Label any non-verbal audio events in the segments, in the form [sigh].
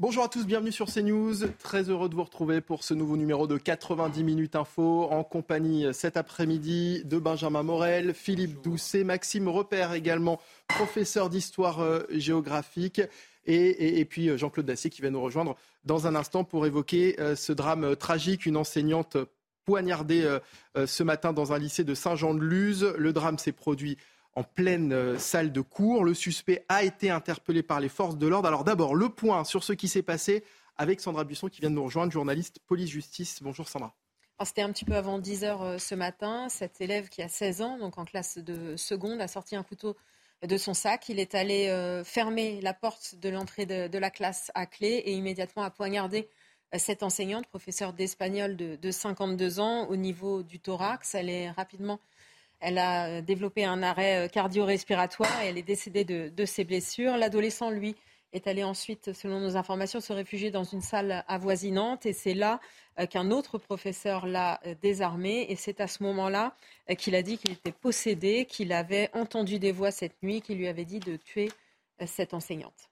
Bonjour à tous, bienvenue sur CNews. Très heureux de vous retrouver pour ce nouveau numéro de 90 minutes info en compagnie cet après-midi de Benjamin Morel, Philippe Doucet, Maxime Repère également, professeur d'histoire euh, géographique et, puis euh, Jean-Claude Dacier qui va nous rejoindre dans un instant pour évoquer euh, ce drame tragique, une enseignante poignardée ce matin dans un lycée de Saint-Jean-de-Luz. Le drame s'est produit en pleine euh, salle de cours. Le suspect a été interpellé par les forces de l'ordre. Alors d'abord, le point sur ce qui s'est passé avec Sandra Buisson qui vient de nous rejoindre, journaliste police-justice. Bonjour Sandra. C'était un petit peu avant 10 heures euh, ce matin. Cet élève qui a 16 ans, donc en classe de seconde, a sorti un couteau de son sac. Il est allé euh, fermer la porte de l'entrée de, la classe à clé et immédiatement a poignardé cette enseignante, professeure d'espagnol de, de, 52 ans, au niveau du thorax. Elle est rapidement elle a euh, développé un arrêt euh, cardio-respiratoire et elle est décédée de, ses blessures. L'adolescent, lui, est allé ensuite, selon nos informations, se réfugier dans une salle avoisinante. Et c'est là euh, qu'un autre professeur l'a désarmé. Et c'est à ce moment-là qu'il a dit qu'il était possédé, qu'il avait entendu des voix cette nuit qui lui avaient dit de tuer cette enseignante.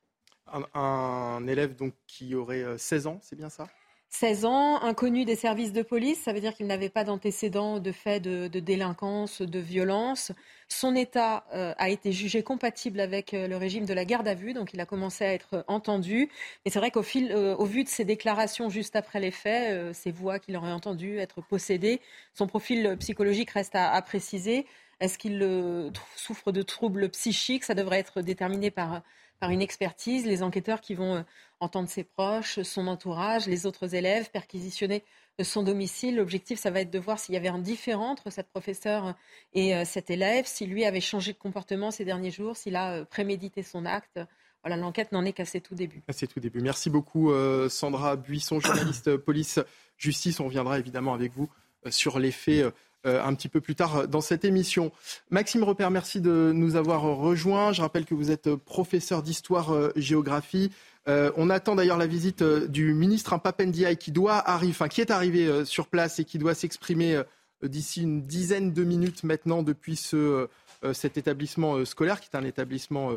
Un, un élève donc qui aurait 16 ans, c'est bien ça? 16 ans, inconnu des services de police, ça veut dire qu'il n'avait pas d'antécédents de faits de, délinquance, de violence. Son état euh, a été jugé compatible avec euh, le régime de la garde à vue, donc il a commencé à être entendu. Mais c'est vrai qu'au fil, euh, au vu de ses déclarations juste après les faits, ces voix qu'il aurait entendues être possédées, son profil psychologique reste à, à préciser. Est-ce qu'il souffre de troubles psychiques? Ça devrait être déterminé par par une expertise, les enquêteurs qui vont euh, entendre ses proches, son entourage, les autres élèves, perquisitionner euh, son domicile. L'objectif, ça va être de voir s'il y avait un différent entre cette professeure et euh, cet élève, si lui avait changé de comportement ces derniers jours, s'il a prémédité son acte. Voilà, l'enquête n'en est qu'à ses tout débuts. À ses tout débuts. Merci beaucoup, Sandra Buisson, journaliste [coughs] police-justice. On reviendra évidemment avec vous sur les faits un petit peu plus tard dans cette émission. Maxime Repère, merci de nous avoir rejoints. Je rappelle que vous êtes professeur d'histoire-géographie. Euh, on attend d'ailleurs la visite euh, du ministre Papendiaï qui doit arriver, qui est arrivé sur place et qui doit s'exprimer d'ici une dizaine de minutes maintenant depuis ce, cet établissement scolaire qui est un établissement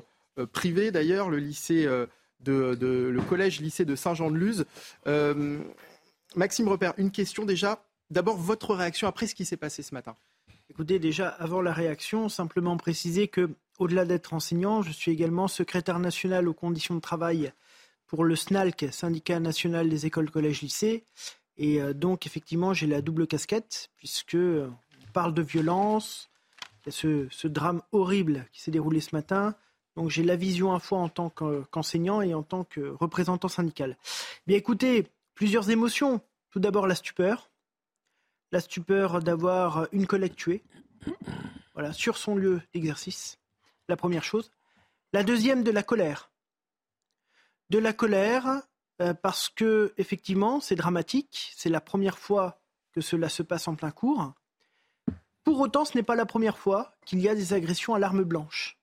privé d'ailleurs, le lycée de, le collège lycée de Saint-Jean-de-Luz. Maxime Repère, une question déjà. D'abord, votre réaction après ce qui s'est passé ce matin. Écoutez, déjà, avant la réaction, simplement préciser que, au-delà d'être enseignant, je suis également secrétaire national aux conditions de travail pour le SNALC, Syndicat national des écoles, collèges, lycées. Et euh, donc, effectivement, j'ai la double casquette, puisque euh, on parle de violence, il y a ce, drame horrible qui s'est déroulé ce matin. Donc, j'ai la vision à fois en tant qu'enseignant et en tant que représentant syndical. Bien, écoutez, plusieurs émotions. Tout d'abord, la stupeur la stupeur d'avoir une collègue tuée, voilà, sur son lieu d'exercice, la première chose. La deuxième, de la colère. De la colère euh, parce que, effectivement, c'est dramatique, c'est la première fois que cela se passe en plein cours. Pour autant, ce n'est pas la première fois qu'il y a des agressions à l'arme blanche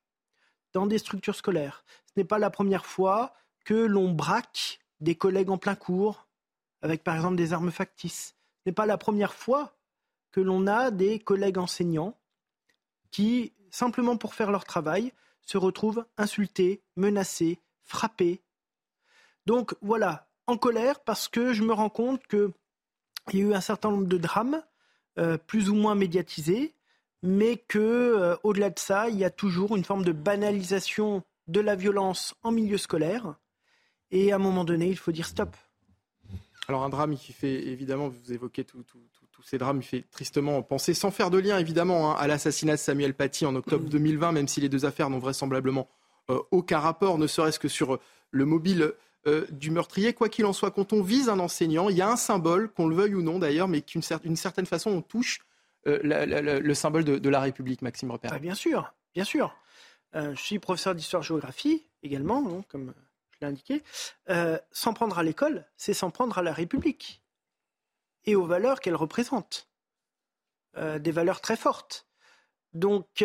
dans des structures scolaires. Ce n'est pas la première fois que l'on braque des collègues en plein cours avec par exemple des armes factices n'est pas la première fois que l'on a des collègues enseignants qui, simplement pour faire leur travail, se retrouvent insultés, menacés, frappés. Donc voilà, en colère parce que je me rends compte qu'il y a eu un certain nombre de drames, euh, plus ou moins médiatisés, mais que euh, au-delà de ça, il y a toujours une forme de banalisation de la violence en milieu scolaire. Et à un moment donné, il faut dire stop. Alors un drame qui fait évidemment, vous évoquez tous ces drames, il fait tristement penser, sans faire de lien évidemment, hein, à l'assassinat de Samuel Paty en octobre 2020, même si les deux affaires n'ont vraisemblablement euh, aucun rapport, ne serait-ce que sur euh, le mobile euh, du meurtrier. Quoi qu'il en soit, quand on vise un enseignant, il y a un symbole, qu'on le veuille ou non d'ailleurs, mais qu'une certaine façon on touche le symbole de, la République, Maxime Repère. Ah, bien sûr, bien sûr. je suis professeur d'histoire-géographie également, comme je l'ai indiqué. s'en prendre à l'école, c'est s'en prendre à la République et aux valeurs qu'elle représente. des valeurs très fortes. Donc,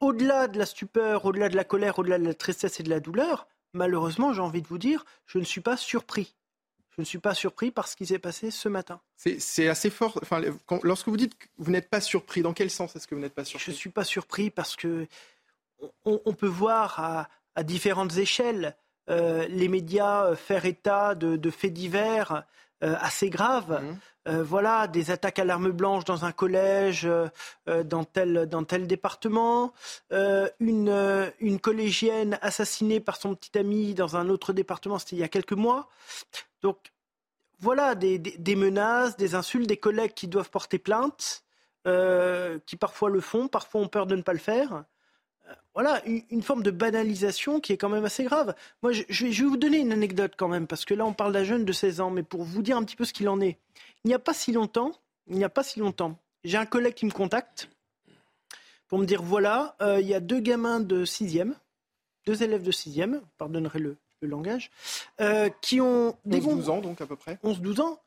au-delà de la stupeur, au-delà de la colère, au-delà de la tristesse et de la douleur, malheureusement, j'ai envie de vous dire, je ne suis pas surpris. Je ne suis pas surpris par ce qui s'est passé ce matin. C'est assez fort. Enfin, lorsque vous dites que vous n'êtes pas surpris, dans quel sens est-ce que vous n'êtes pas surpris? Je ne suis pas surpris parce que on, peut voir à, différentes échelles euh, les médias faire état de, faits divers euh, assez graves. Mmh. Euh, voilà, des attaques à l'arme blanche dans un collège, euh, euh, dans, tel, dans tel département, une, une collégienne assassinée par son petit ami dans un autre département, c'était il y a quelques mois. Donc voilà, des, des, menaces, des insultes, des collègues qui doivent porter plainte, qui parfois le font, parfois ont peur de ne pas le faire voilà, une, forme de banalisation qui est quand même assez grave. Moi, je, je, vais, vous donner une anecdote quand même, parce que là, on parle d'un jeune de 16 ans, mais pour vous dire un petit peu ce qu'il en est. Il n'y a pas si longtemps, il n'y a pas si longtemps, j'ai un collègue qui me contacte pour me dire voilà, euh, il y a deux gamins de 6e, deux élèves de 6e, pardonnerez le, le langage, euh, qui ont. 11-12 ans, donc à peu près. 11-12 ans,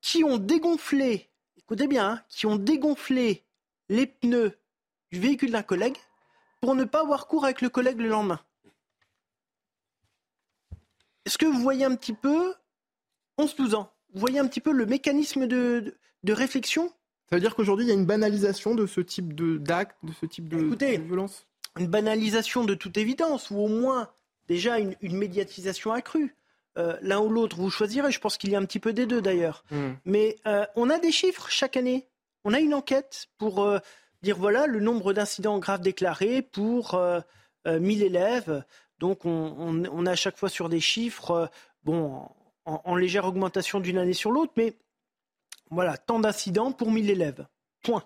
qui ont dégonflé, écoutez bien, hein, qui ont dégonflé les pneus du véhicule d'un collègue pour ne pas avoir cours avec le collègue le lendemain. Est-ce que vous voyez un petit peu 11-12 ans Vous voyez un petit peu le mécanisme de, réflexion? Ça veut dire qu'aujourd'hui, il y a une banalisation de ce type d'acte, de, ce type de, violence? Une banalisation de toute évidence, ou au moins déjà une, médiatisation accrue. Euh, l'un ou l'autre, vous choisirez. Je pense qu'il y a un petit peu des deux d'ailleurs. Hmm. Mais euh, on a des chiffres chaque année. On a une enquête pour euh, dire voilà le nombre d'incidents graves déclarés pour 1000 euh, euh, élèves. Donc on, a à chaque fois sur des chiffres, euh, bon, en, légère augmentation d'une année sur l'autre, mais voilà, tant d'incidents pour 1000 élèves. Point.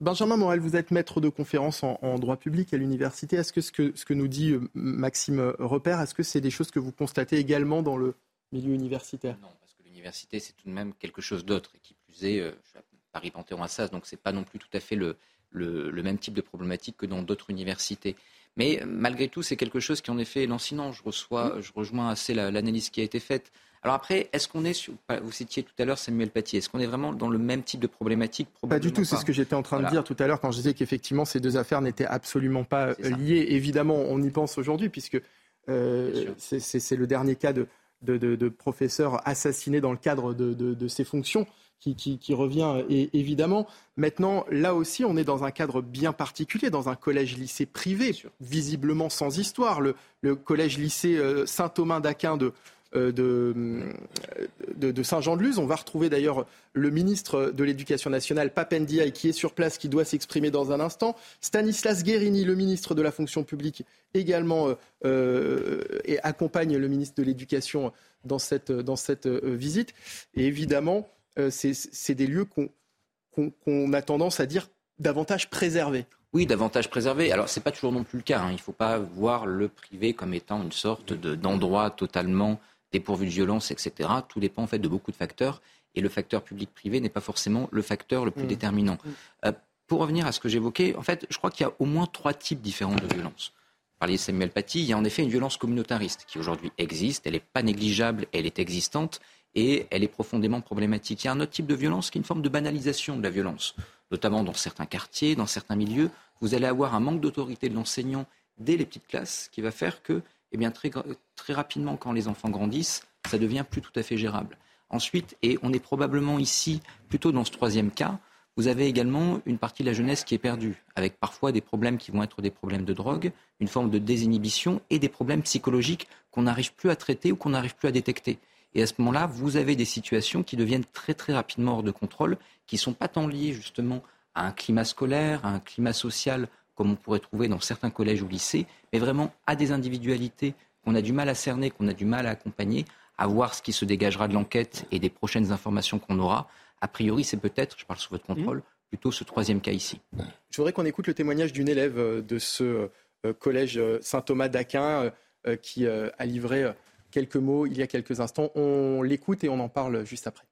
Benjamin Morel, vous êtes maître de conférence en, droit public à l'université. Est-ce que ce, que ce que nous dit Maxime Repère, est-ce que c'est des choses que vous constatez également dans le milieu universitaire? Non, parce que l'université, c'est tout de même quelque chose d'autre. Et qui plus est, je suis à Paris-Panthéon-Assas, donc c'est pas non plus tout à fait le, le, même type de problématique que dans d'autres universités. Mais malgré tout, c'est quelque chose qui en effet est lancinant. Je, reçois, je rejoins assez l'analyse qui a été faite. Alors après, est-ce qu'on est, sur, vous citiez tout à l'heure Samuel Paty, est-ce qu'on est vraiment dans le même type de problématique? Pas du tout, c'est ce que j'étais en train de dire tout à l'heure quand je disais qu'effectivement ces deux affaires n'étaient absolument pas liées. Évidemment, on y pense aujourd'hui puisque euh, c'est le dernier cas de, de, de, professeurs assassinés dans le cadre de, de ses fonctions qui, revient évidemment. Maintenant, là aussi, on est dans un cadre bien particulier, dans un collège-lycée privé, visiblement sans histoire. Le, collège-lycée euh, Saint-Thomas d'Aquin de, euh, de, Saint-Jean-de-Luz. On va retrouver d'ailleurs le ministre de l'Éducation nationale, Papendia, qui est sur place, qui doit s'exprimer dans un instant. Stanislas Guérini, le ministre de la fonction publique, également euh, et accompagne le ministre de l'Éducation dans cette, dans cette visite. Et évidemment, euh, c'est des lieux qu'on a tendance à dire davantage préservés. Oui, davantage préservés. Alors, ce n'est pas toujours non plus le cas. Hein. Il ne faut pas voir le privé comme étant une sorte d'endroit totalement dépourvu de violence, etc. Tout dépend en fait de beaucoup de facteurs. Et le facteur public-privé n'est pas forcément le facteur le plus mmh. déterminant. Mmh. Euh, pour revenir à ce que j'évoquais, en fait, je crois qu'il y a au moins trois types différents de violence. Vous parliez de Samuel Paty, il y a en effet une violence communautariste qui aujourd'hui existe, elle n'est pas négligeable, elle est existante, et elle est profondément problématique. Il y a un autre type de violence qui est une forme de banalisation de la violence, notamment dans certains quartiers, dans certains milieux. Vous allez avoir un manque d'autorité de l'enseignant dès les petites classes qui va faire que, eh très rapidement, quand les enfants grandissent, ça devient plus tout à fait gérable. Ensuite, et on est probablement ici plutôt dans ce troisième cas, vous avez également une partie de la jeunesse qui est perdue, avec parfois des problèmes qui vont être des problèmes de drogue, une forme de désinhibition et des problèmes psychologiques qu'on n'arrive plus à traiter ou qu'on n'arrive plus à détecter. Et à ce moment-là, vous avez des situations qui deviennent très très rapidement hors de contrôle, qui ne sont pas tant liées justement à un climat scolaire, à un climat social comme on pourrait trouver dans certains collèges ou lycées, mais vraiment à des individualités qu'on a du mal à cerner, qu'on a du mal à accompagner, à voir ce qui se dégagera de l'enquête et des prochaines informations qu'on aura. A priori, c'est peut-être, je parle sous votre contrôle, plutôt ce troisième cas ici. Je voudrais qu'on écoute le témoignage d'une élève euh, de ce euh, collège euh, Saint-Thomas d'Aquin qui a livré quelques mots il y a quelques instants. On l'écoute et on en parle juste après.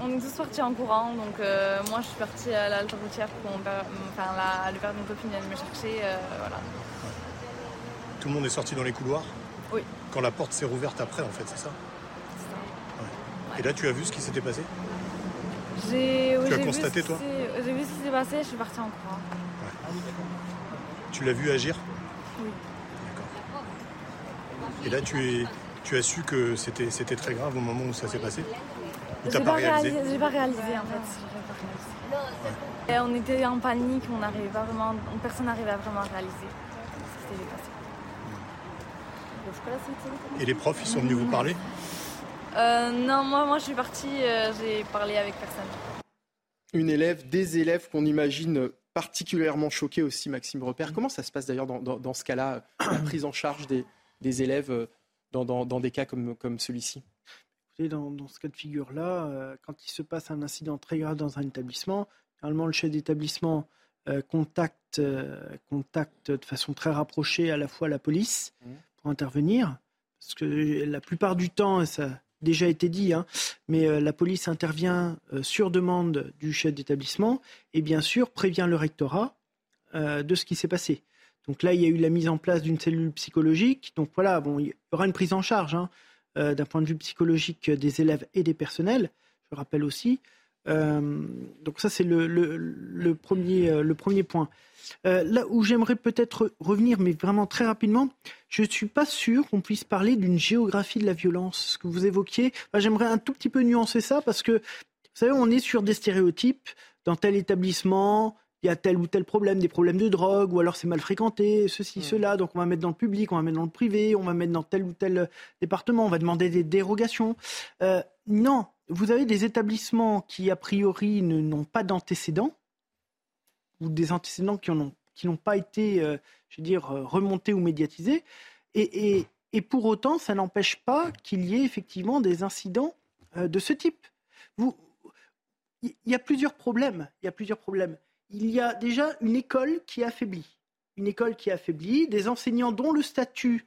On est tous partis en courant, donc euh, moi je suis partie à l'halte routière pour enfin, la, le père de copine me chercher. Euh, voilà. Tout le monde est sorti dans les couloirs Oui. Quand la porte s'est rouverte après, en fait, c'est ça? Et là, tu as vu ce qui s'était passé? J'ai Tu as constaté, toi? J'ai vu ce qui s'est passé, je suis partie en courant. Tu l'as vu agir? Et là, tu, es, tu as su que c'était, c'était très grave au moment où ça s'est passé Ou t'as pas, réalisé, J'ai pas réalisé, en fait. Et on était en panique, on n'arrivait pas vraiment, personne n'arrivait vraiment à réaliser ce qui s'était passé. Et les profs, ils sont venus vous parler euh, Non, moi, moi je suis partie, euh, j'ai parlé avec personne. Une élève, des élèves qu'on imagine particulièrement choqués aussi, Maxime Repère. Comment ça se passe d'ailleurs dans, ce cas-là, la prise en charge des, élèves euh, dans, des cas comme, comme celui-ci dans, dans, ce cas de figure-là, quand il se passe un incident très grave dans un établissement, normalement le chef d'établissement contacte, contacte de façon très rapprochée à la fois la police, mmh pour intervenir. Parce que la plupart du temps, ça a déjà été dit, hein, mais euh, la police intervient euh, sur demande du chef d'établissement et bien sûr prévient le rectorat euh, de ce qui s'est passé. Donc là, il y a eu la mise en place d'une cellule psychologique. Donc voilà, bon, il y aura une prise en charge hein, d'un point de vue psychologique des élèves et des personnels. Je rappelle aussi. donc ça, c'est le, le, premier, point. Euh, là où j'aimerais peut-être revenir, mais vraiment très rapidement, je ne suis pas sûr qu'on puisse parler d'une géographie de la violence. Ce que vous évoquiez, j'aimerais un tout petit peu nuancer ça parce que, vous savez, on est sur des stéréotypes. Dans tel établissement, il y a tel ou tel problème, des problèmes de drogue, ou alors c'est mal fréquenté, ceci, cela. Donc on va mettre dans le public, on va mettre dans le privé, on va mettre dans tel ou tel département, on va demander des dérogations. Euh, non, vous avez des établissements qui, a priori, n'ont pas d'antécédents ou des antécédents qui n'ont qui pas été, euh, je veux dire, euh, remontés ou médiatisés. Et, et, pour autant, ça n'empêche pas qu'il y ait effectivement des incidents euh, de ce type. Vous, il y a plusieurs problèmes. Il y a plusieurs problèmes. Il y a déjà une école qui est affaiblie. Une école qui est affaiblie, des enseignants dont le statut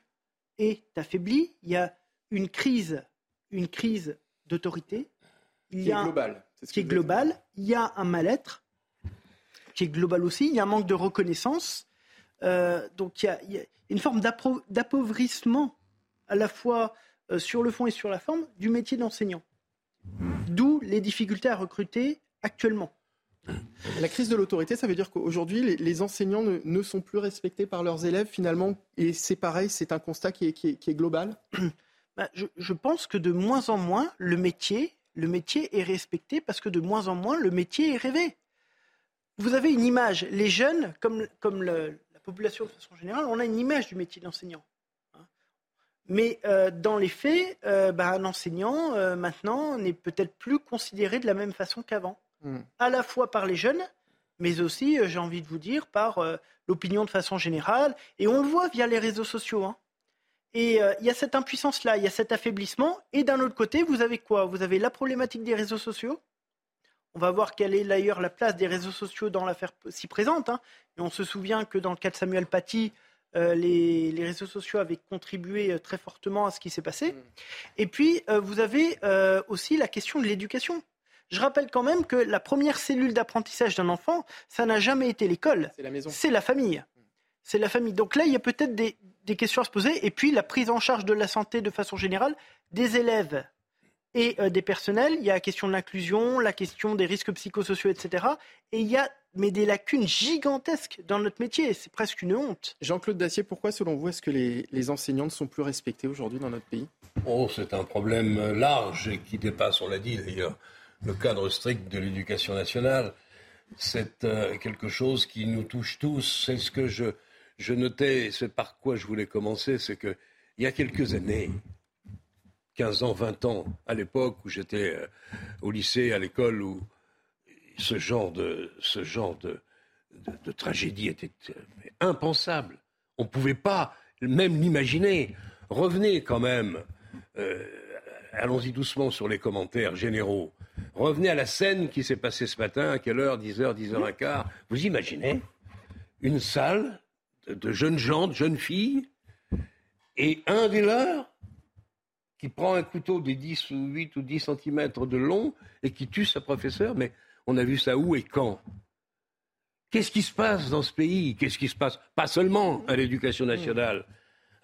est affaibli. Il y a une crise, une crise d'autorité. Il y a, globale. qui est globale. Il y a un mal-être qui est global aussi. Il y a un manque de reconnaissance. Euh, donc il y, a, une forme d'appauvrissement à la fois euh, sur le fond et sur la forme du métier d'enseignant. D'où les difficultés à recruter actuellement. La crise de l'autorité, ça veut dire qu'aujourd'hui, les, enseignants ne, sont plus respectés par leurs élèves finalement, et c'est pareil, c'est un constat qui est, global [clears throat] bah, je, pense que de moins en moins, le métier, est respecté parce que de moins en moins, le métier est rêvé vous avez une image. Les jeunes, comme, comme la population de façon générale, on a une image du métier d'enseignant. Hein. Mais euh, dans les faits, euh, bah, un enseignant, euh, maintenant, n'est peut-être plus considéré de la même façon qu'avant. Hmm. À la fois par les jeunes, mais aussi, j'ai envie de vous dire, par l'opinion de façon générale. Et on le voit via les réseaux sociaux. Hein. Et il y a cette impuissance-là, il y a cet affaiblissement. Et d'un autre côté, vous avez quoi? Vous avez la problématique des réseaux sociaux on va voir quelle est d'ailleurs la place des réseaux sociaux dans l'affaire si présente. Hein. Et on se souvient que dans le cas de Samuel Paty, euh, les, réseaux sociaux avaient contribué euh, très fortement à ce qui s'est passé. Mm. Et puis, euh, vous avez aussi la question de l'éducation. Je rappelle quand même que la première cellule d'apprentissage d'un enfant, ça n'a jamais été l'école. C'est la maison. C'est la famille. C'est la famille. Donc là, il y a peut-être des, des questions à se poser. Et puis, la prise en charge de la santé de façon générale des élèves et euh, des personnels. Il y a la question de l'inclusion, la question des risques psychosociaux, etc. Et il y a mais des lacunes gigantesques dans notre métier. C'est presque une honte. Jean-Claude Dacier, pourquoi, selon vous, est-ce que les, les, enseignants ne sont plus respectés aujourd'hui dans notre pays? Oh, c'est un problème large et qui dépasse, on l'a dit d'ailleurs, le cadre strict de l'éducation nationale. C'est euh, quelque chose qui nous touche tous. C'est ce que je, notais, c'est par quoi je voulais commencer, c'est qu'il y a quelques années, 15 ans, 20 ans, à l'époque où j'étais euh, au lycée, à l'école, où ce genre de, ce genre de, tragédie était euh, impensable. On ne pouvait pas même l'imaginer. Revenez quand même, allons-y doucement sur les commentaires généraux. Revenez à la scène qui s'est passée ce matin, à quelle heure 10h, 10h15. Vous imaginez une salle de, jeunes gens, de jeunes filles, et un des leurs qui prend un couteau de 10 ou 8 ou 10 cm de long et qui tue sa professeure. Mais on a vu ça où et quand? Qu'est-ce qui se passe dans ce pays? Qu'est-ce qui se passe? Pas seulement à l'éducation nationale.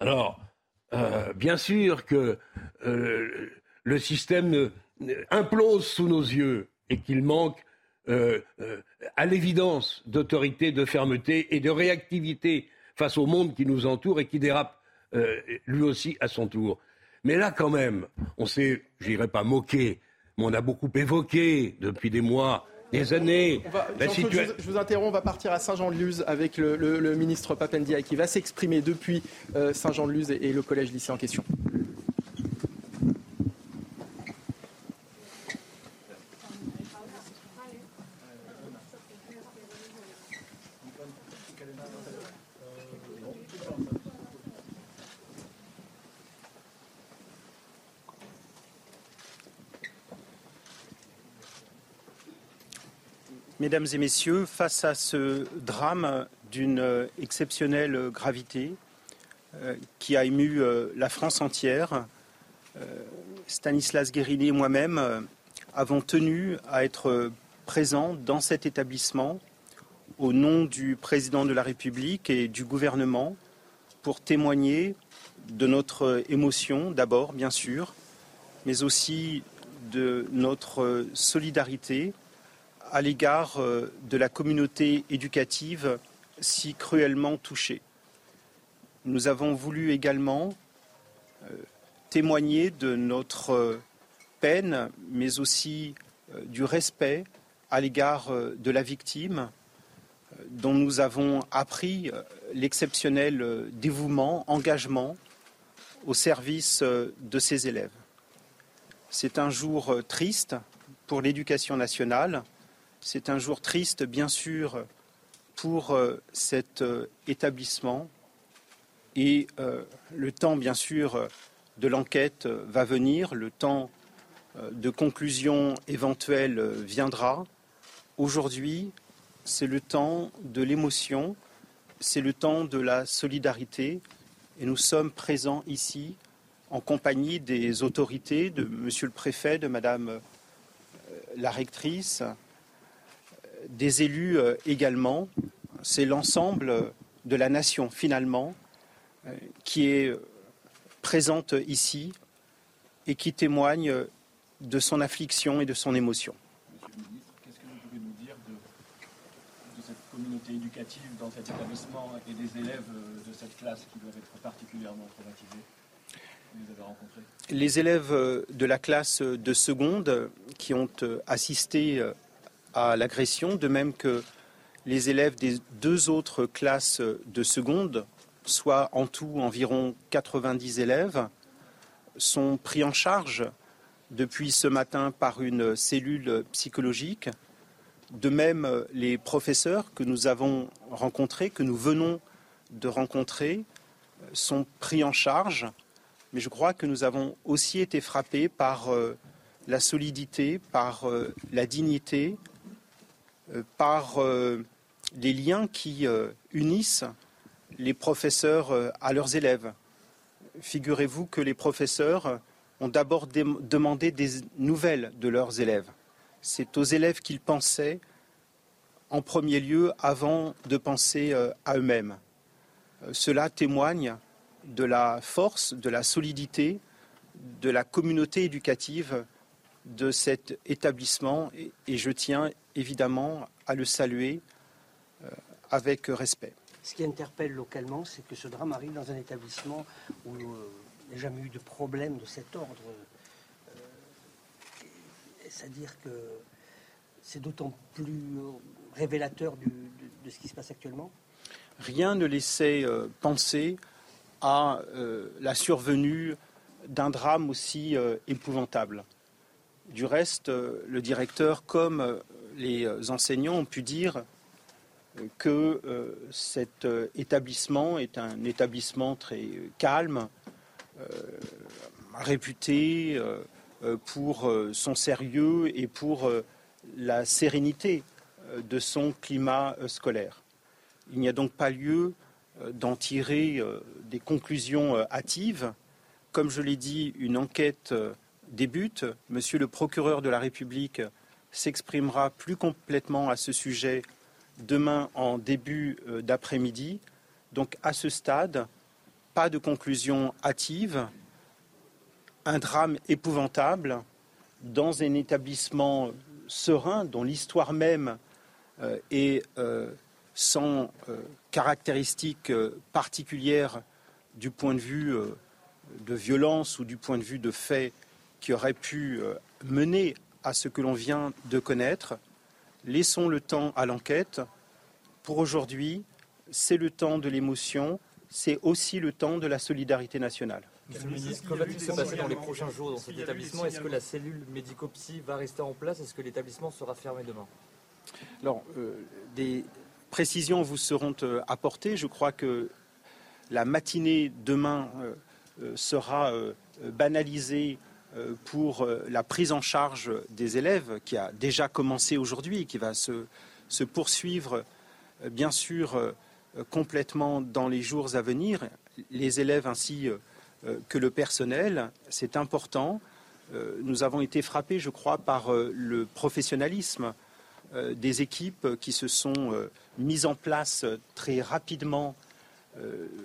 Alors, euh, bien sûr que euh, le système implose sous nos yeux et qu'il manque euh, à l'évidence d'autorité, de fermeté et de réactivité face au monde qui nous entoure et qui dérape lui aussi à son tour. Mais là, quand même, on s'est, je n'irai pas moqué, mais on a beaucoup évoqué depuis des mois des années. je, vous, interromps, on va partir à Saint-Jean-de-Luz avec le, ministre Papendia qui va s'exprimer depuis euh, Saint-Jean-de-Luz et, et, le collège lycée en question. Mesdames et Messieurs, face à ce drame d'une exceptionnelle gravité euh, qui a ému euh, la France entière, euh, Stanislas Guérini et moi-même avons tenu à être présents dans cet établissement au nom du président de la République et du gouvernement pour témoigner de notre émotion d'abord, bien sûr, mais aussi de notre solidarité à l'égard euh, de la communauté éducative si cruellement touchée. Nous avons voulu également euh, témoigner de notre euh, peine, mais aussi du respect à l'égard de la victime, dont nous avons appris l'exceptionnel dévouement, engagement au service de ses élèves. C'est un jour triste pour l'éducation nationale, c'est un jour triste, bien sûr, pour euh, cet euh, établissement. Et euh, le temps, bien sûr, de l'enquête va venir, le temps de conclusion éventuelle viendra. Aujourd'hui, c'est le temps de l'émotion, c'est le temps de la solidarité. Et nous sommes présents ici en compagnie des autorités, de Monsieur le Préfet, de Madame la rectrice, des élus euh, également. C'est l'ensemble de la nation finalement euh, qui est présente ici et qui témoigne de son affliction et de son émotion. Monsieur le ministre, qu'est-ce que vous pouvez nous dire de, cette communauté éducative dans cet établissement et des élèves de cette classe qui doivent être particulièrement traumatisés vous avez rencontrés? Les élèves de la classe de seconde qui ont assisté l'agression, de même que les élèves des deux autres classes de seconde, soit en tout environ 90 élèves, sont pris en charge depuis ce matin par une cellule psychologique. De même, les professeurs que nous avons rencontrés, que nous venons de rencontrer, sont pris en charge. Mais je crois que nous avons aussi été frappés par euh, la solidité, par euh, la dignité, par euh, les liens qui euh, unissent les professeurs à leurs élèves. Figurez-vous que les professeurs ont d'abord demandé des nouvelles de leurs élèves. C'est aux élèves qu'ils pensaient en premier lieu avant de penser à eux-mêmes. Cela témoigne de la force, de la solidité de la communauté éducative de cet établissement et, je tiens évidemment à le saluer euh, avec respect. Ce qui interpelle localement, c'est que ce drame arrive dans un établissement où euh, il n'y a jamais eu de problème de cet ordre. Euh, c'est-à-dire que c'est d'autant plus révélateur de, ce qui se passe actuellement Rien ne laissait penser à la survenue d'un drame aussi épouvantable. Du reste, le directeur comme les euh, enseignants ont pu dire que cet établissement est un établissement très calme, réputé pour son sérieux et pour la sérénité de son climat scolaire. Il n'y a donc pas lieu d'en tirer des conclusions hâtives comme je l'ai dit, une enquête débute. Monsieur le procureur de la République s'exprimera plus complètement à ce sujet demain en début d'après-midi. Donc à ce stade, pas de conclusion hâtive. Un drame épouvantable dans un établissement serein dont l'histoire même euh, est euh, sans euh, caractéristiques particulières du point de vue de violence ou du point de vue de faits qui auraient pu mener à ce que l'on vient de connaître. Laissons le temps à l'enquête. Pour aujourd'hui, c'est le temps de l'émotion, c'est aussi le temps de la solidarité nationale. Monsieur le ministre, que va-t-il se passer dans les prochains jours dans cet établissement? Est-ce que la cellule médico-psy va rester en place? Est-ce que l'établissement sera fermé demain? Alors, euh, des précisions vous seront euh, apportées. Je crois que la matinée demain euh, sera banalisée pour la prise en charge des élèves qui a déjà commencé aujourd'hui et qui va se, poursuivre, bien sûr, complètement dans les jours à venir. Les élèves ainsi euh, que le personnel. C'est important. Euh, nous avons été frappés, je crois, par euh, le professionnalisme des équipes qui se sont mises en place très rapidement,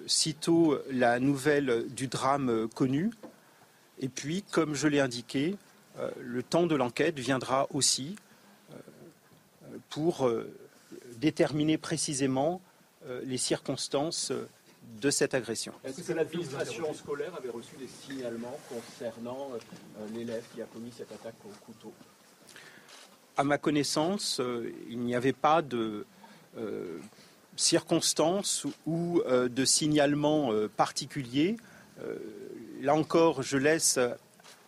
sitôt la nouvelle du drame connu. Et puis, comme je l'ai indiqué, le temps de l'enquête viendra aussi pour déterminer précisément les circonstances de cette agression. Est-ce que l'administration scolaire avait reçu des signalements concernant euh, l'élève qui a commis cette attaque au couteau? À ma connaissance, euh, il n'y avait pas de euh, circonstances ou de signalement particulier. Là encore, je laisse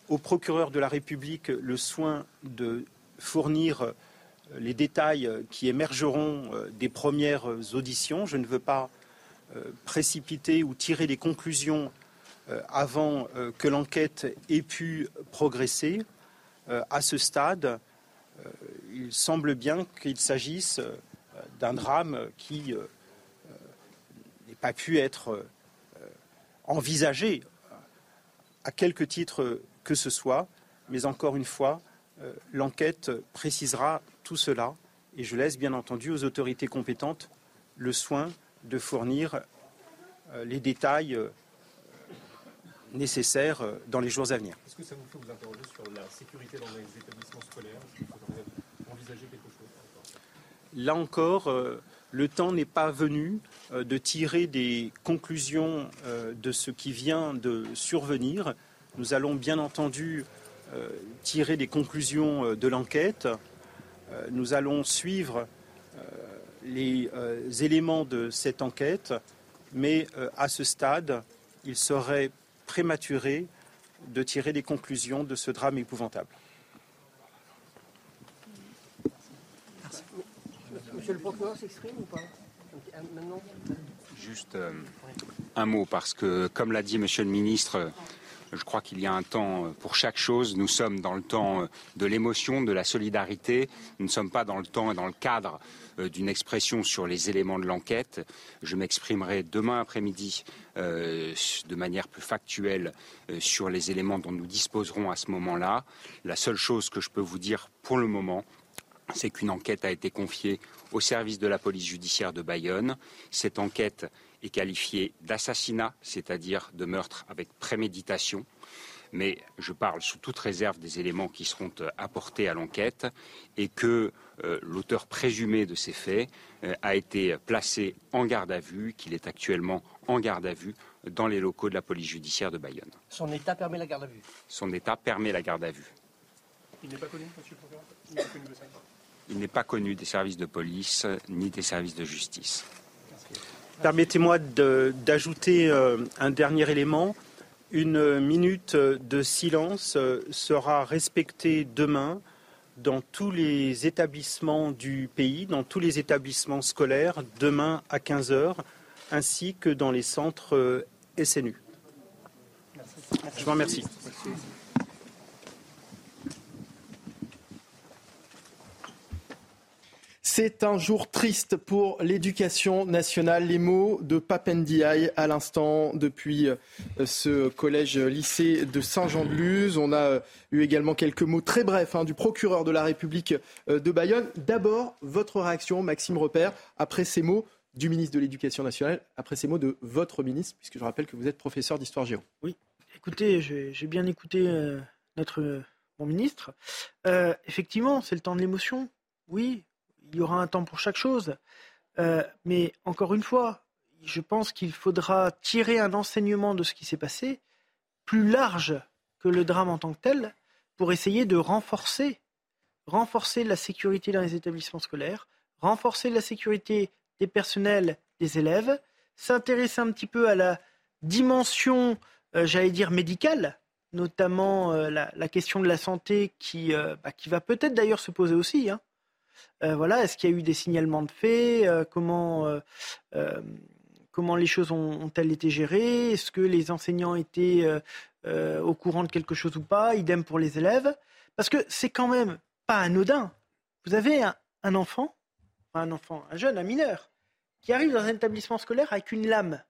au procureur de la République le soin de fournir les détails qui émergeront des premières auditions. Je ne veux pas euh, précipiter ou tirer des conclusions euh, avant euh, que l'enquête ait pu progresser. À ce stade, il semble bien qu'il s'agisse d'un drame qui n'est pas pu être envisagé à quelque titre que ce soit, mais encore une fois, l'enquête précisera tout cela. Et je laisse bien entendu aux autorités compétentes le soin de fournir euh, les détails euh, nécessaires euh, dans les jours à venir. Est-ce que ça vous fait vous interroger sur la sécurité dans les établissements scolaires? Est-ce qu'il faudrait envisager quelque chose? Là encore, le temps n'est pas venu de tirer des conclusions de ce qui vient de survenir. Nous allons bien entendu tirer des conclusions de l'enquête. Nous allons suivre les euh, éléments de cette enquête, mais euh, à ce stade, il serait prématuré de tirer des conclusions de ce drame épouvantable. Monsieur le procureur s'exprime ou pas Juste euh, un mot, parce que, comme l'a dit Monsieur le ministre, je crois qu'il y a un temps pour chaque chose. Nous sommes dans le temps de l'émotion, de la solidarité. Nous ne sommes pas dans le temps et dans le cadre euh, d'une expression sur les éléments de l'enquête. Je m'exprimerai demain après-midi euh, de manière plus factuelle euh, sur les éléments dont nous disposerons à ce moment-là. La seule chose que je peux vous dire pour le moment, c'est qu'une enquête a été confiée au service de la police judiciaire de Bayonne. Cette enquête est qualifiée d'assassinat, c'est-à-dire de meurtre avec préméditation mais je parle sous toute réserve des éléments qui seront euh, apportés à l'enquête et que euh, l'auteur présumé de ces faits euh, a été placé en garde à vue, qu'il est actuellement en garde à vue dans les locaux de la police judiciaire de Bayonne. Son état permet la garde à vue? Son état permet la garde à vue. Il n'est pas connu, monsieur le procureur? Il n'est pas connu des services de police ni des services de justice. Permettez-moi d'ajouter un dernier élément une minute de silence sera respectée demain dans tous les établissements du pays, dans tous les établissements scolaires, demain à 15 heures, ainsi que dans les centres SNU. Je vous remercie. C'est un jour triste pour l'éducation nationale. Les mots de Papendiaï à l'instant depuis euh, ce collège-lycée de Saint-Jean-de-Luz. On a euh, eu également quelques mots très brefs hein, du procureur de la République euh, de Bayonne. D'abord, votre réaction, Maxime Repère, après ces mots du ministre de l'Éducation nationale, après ces mots de votre ministre, puisque je rappelle que vous êtes professeur d'histoire géo. Oui, écoutez, j'ai bien écouté notre mon ministre. effectivement, c'est le temps de l'émotion. Oui, il y aura un temps pour chaque chose. Euh, mais encore une fois, je pense qu'il faudra tirer un enseignement de ce qui s'est passé plus large que le drame en tant que tel pour essayer de renforcer, renforcer la sécurité dans les établissements scolaires, renforcer la sécurité des personnels, des élèves, s'intéresser un petit peu à la dimension, euh, j'allais dire, médicale, notamment euh, la, question de la santé qui, bah, qui va peut-être d'ailleurs se poser aussi. Hein. Euh, voilà, est-ce qu'il y a eu des signalements de faits euh, comment, euh, comment les choses ont-elles été gérées Est-ce que les enseignants étaient au courant de quelque chose ou pas Idem pour les élèves? Parce que c'est quand même pas anodin. Vous avez un, enfant, un enfant, un jeune, un mineur, qui arrive dans un établissement scolaire avec une lame.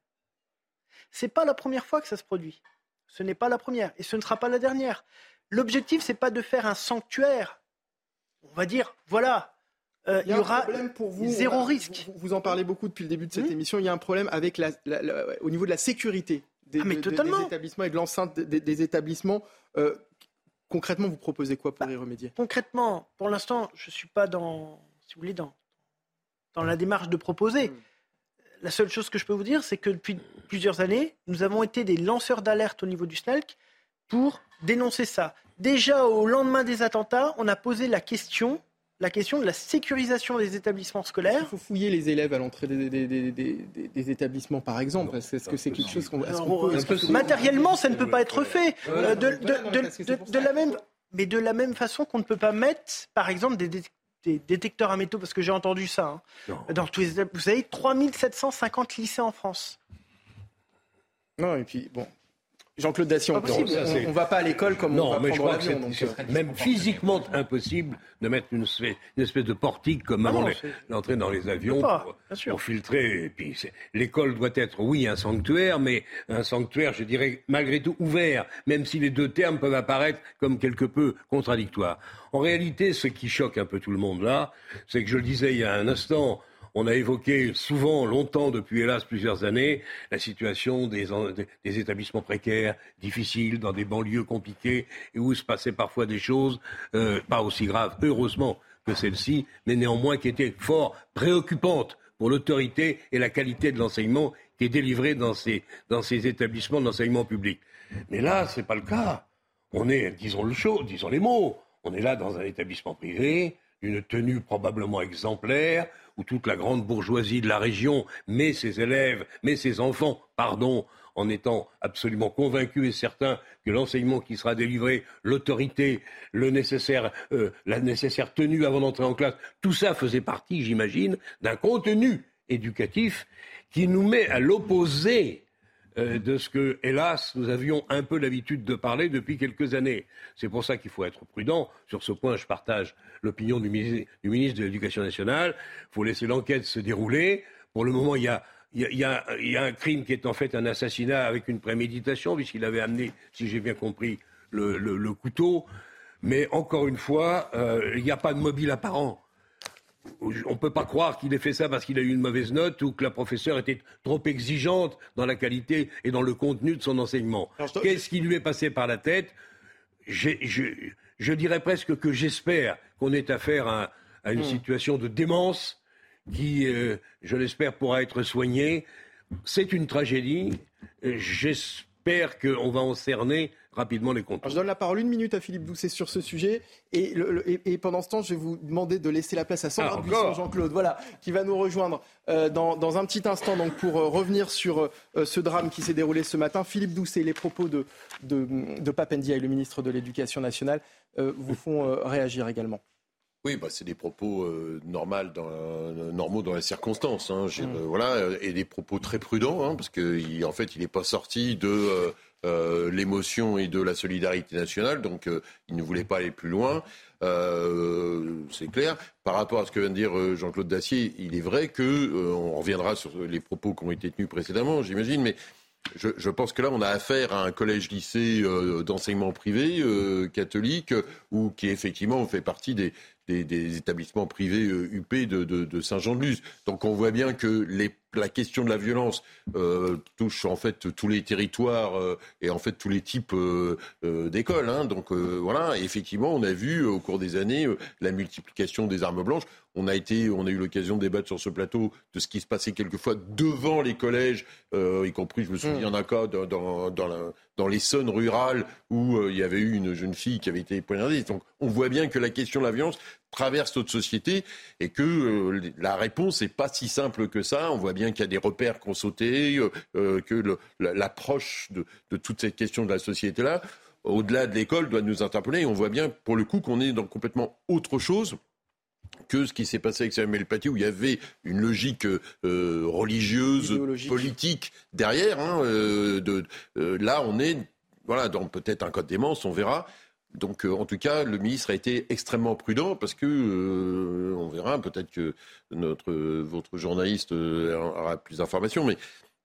C'est pas la première fois que ça se produit. Ce n'est pas la première et ce ne sera pas la dernière. L'objectif, c'est pas de faire un sanctuaire. On va dire, voilà, euh, il y, aura pour vous, zéro risque. Vous, en parlez beaucoup depuis le début de cette émission. Il y a un problème avec la, au niveau de la sécurité des, ah, établissements et de l'enceinte des, établissements. Euh, concrètement, vous proposez quoi pour y remédier? Concrètement, pour l'instant, je ne suis pas dans, si vous voulez, dans, dans la démarche de proposer. Hmm. La seule chose que je peux vous dire, c'est que depuis plusieurs années, nous avons été des lanceurs d'alerte au niveau du SNELC pour dénoncer ça. Déjà au lendemain des attentats, on a posé la question la question de la sécurisation des établissements scolaires. Il faut fouiller les élèves à l'entrée des, établissements, par exemple? Est-ce que c'est quelque chose qu'on peut... Matériellement, ça ne peut pas être fait. Euh, de, la même, mais de la même façon qu'on ne peut pas mettre, par exemple, des, détecteurs à métaux, parce que j'ai entendu ça. Hein. dans tous les, vous avez 3750 lycées en France. Non, et puis, bon, Jean-Claude Dassion, on ne va pas à l'école comme on va mais prendre l'avion. C'est euh, même physiquement impossible de mettre une espèce, de portique comme ah avant l'entrée dans les avions pour, filtrer. Et puis l'école doit être, oui, un sanctuaire, mais un sanctuaire, je dirais, malgré tout ouvert, même si les deux termes peuvent apparaître comme quelque peu contradictoires. En réalité, ce qui choque un peu tout le monde là, c'est que je le disais il y a un instant, on a évoqué souvent, longtemps, depuis hélas plusieurs années, la situation des, établissements précaires, difficiles, dans des banlieues compliquées, et où se passaient parfois des choses euh, pas aussi graves, heureusement, que celles-ci, mais néanmoins qui étaient fort préoccupantes pour l'autorité et la qualité de l'enseignement qui est délivré dans ces, établissements d'enseignement public. Mais là, ce n'est pas le cas. On est, disons le chaud, disons les mots, on est là dans un établissement privé, d'une tenue probablement exemplaire, où toute la grande bourgeoisie de la région met ses élèves, met ses enfants, pardon, en étant absolument convaincus et certains que l'enseignement qui sera délivré, l'autorité, le nécessaire, euh, la nécessaire tenue avant d'entrer en classe, tout ça faisait partie, j'imagine, d'un contenu éducatif qui nous met à l'opposé euh, de ce que, hélas, nous avions un peu l'habitude de parler depuis quelques années. C'est pour ça qu'il faut être prudent. Sur ce point, je partage l'opinion du, ministre de l'Éducation nationale. Il faut laisser l'enquête se dérouler. Pour le moment, il y a un crime qui est en fait un assassinat avec une préméditation, puisqu'il avait amené, si j'ai bien compris, le, couteau. Mais encore une fois, euh, il n'y a pas de mobile apparent on ne peut pas croire qu'il ait fait ça parce qu'il a eu une mauvaise note ou que la professeure était trop exigeante dans la qualité et dans le contenu de son enseignement. Qu'est-ce qui lui est passé par la tête? Je, dirais presque que j'espère qu'on ait affaire à, à une hmm. situation de démence qui, euh, je l'espère, pourra être soignée. C'est une tragédie. J'espère qu'on va en cerner rapidement les comptes. je donne la parole une minute à Philippe Doucet sur ce sujet. Et, et, pendant ce temps, je vais vous demander de laisser la place à Sandra ah, Buisson, Jean-Claude, voilà, qui va nous rejoindre euh, dans, un petit instant donc, pour euh, revenir sur euh, ce drame qui s'est déroulé ce matin. Philippe Doucet, les propos de, de, de Papendia et le ministre de l'Éducation nationale vous font réagir également. Oui, bah, c'est des propos normaux dans, normaux dans les circonstances. Hein. Mm. voilà, et des propos très prudents, hein, parce qu'en en fait, il n'est pas sorti de euh, l'émotion et de la solidarité nationale, donc euh, il ne voulait pas aller plus loin. c'est clair. Par rapport à ce que vient de dire Jean-Claude Dacier, il est vrai que on reviendra sur les propos qui ont été tenus précédemment, j'imagine, mais je, pense que là, on a affaire à un collège-lycée d'enseignement privé catholique, ou qui effectivement fait partie des, des, établissements privés UP de, de Saint-Jean-de-Luz. Donc on voit bien que les la question de la violence euh, touche en fait tous les territoires euh, et en fait tous les types euh, d'écoles. Hein. Donc voilà, effectivement, on a vu au cours des années la multiplication des armes blanches. On a été, on a eu l'occasion de débattre sur ce plateau de ce qui se passait quelquefois devant les collèges, y compris, je me souviens d'un cas dans, dans, dans, la, dans l'Essonne rurale où il y avait eu une jeune fille qui avait été poignardée. Donc on voit bien que la question de la violence traverse notre société et que la réponse n'est pas si simple que ça. On voit bien qu'il y a des repères qui ont sauté, euh, euh, que l'approche de, toute cette question de la société-là, au-delà de l'école, doit nous interpeller. on voit bien, pour le coup, qu'on est dans complètement autre chose que ce qui s'est passé avec Samuel Paty, où il y avait une logique euh, religieuse, politique derrière. Hein, là, on est voilà, dans peut-être un code démence, on verra. Donc, euh, en tout cas, le ministre a été extrêmement prudent parce que, euh, on verra, peut-être que notre, votre journaliste euh, aura plus d'informations. Mais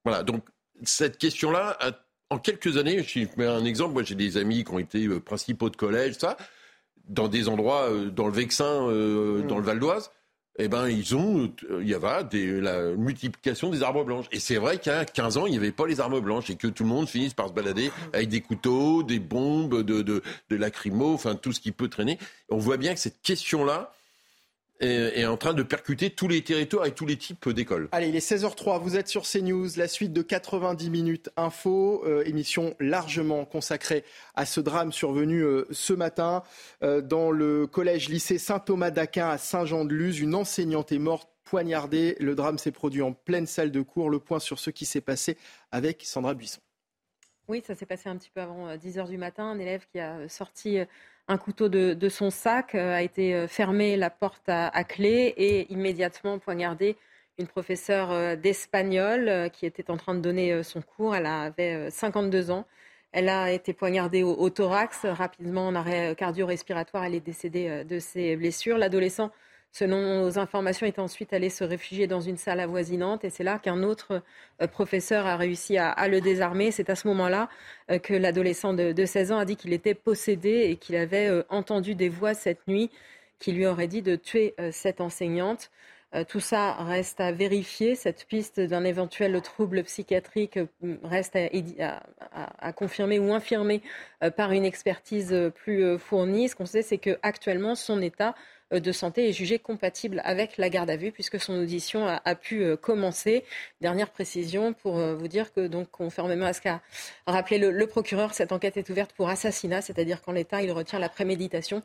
voilà, donc cette question-là, en quelques années, je mets un exemple, moi j'ai des amis qui ont été principaux de collège, ça, dans des endroits, dans le Vexin, dans le Val d'Oise eh ben, ils ont, il y avait des, la multiplication des arbres blanches. Et c'est vrai a 15 ans, il n'y avait pas les arbres blanches et que tout le monde finisse par se balader avec des couteaux, des bombes, de, de, de lacrymo, enfin tout ce qui peut traîner. On voit bien que cette question-là, est, en train de percuter tous les territoires et tous les types d'écoles. Allez, il est 16h03, vous êtes sur CNews, la suite de 90 minutes info, euh, émission largement consacrée à ce drame survenu euh, ce matin euh, dans le collège lycée Saint-Thomas d'Aquin à Saint-Jean-de-Luz. Une enseignante est morte poignardée. Le drame s'est produit en pleine salle de cours. Le point sur ce qui s'est passé avec Sandra Buisson. Oui, ça s'est passé un petit peu avant 10h du matin. Un élève qui a sorti un couteau de, son sac, euh, a été euh, fermé la porte à, clé et immédiatement poignardé une professeure euh, d'espagnol qui était en train de donner son cours. Elle avait 52 ans. Elle a été poignardée au, thorax, rapidement en arrêt cardio-respiratoire. Elle est décédée de ses blessures. L'adolescent selon nos informations, est ensuite allé se réfugier dans une salle avoisinante. Et c'est là qu'un autre euh, professeur a réussi à, le désarmer. C'est à ce moment-là euh, que l'adolescent de, 16 ans a dit qu'il était possédé et qu'il avait euh, entendu des voix cette nuit qui lui auraient dit de tuer cette enseignante. Tout ça reste à vérifier. Cette piste d'un éventuel trouble psychiatrique reste à, confirmer ou infirmer par une expertise plus fournie. Ce qu'on sait, c'est qu'actuellement, son état de santé est jugé compatible avec la garde à vue puisque son audition a, pu euh, commencer. Dernière précision pour euh, vous dire que, donc, conformément à ce qu'a rappelé le, procureur, cette enquête est ouverte pour assassinat, c'est-à-dire qu'en l'état, il retient la préméditation.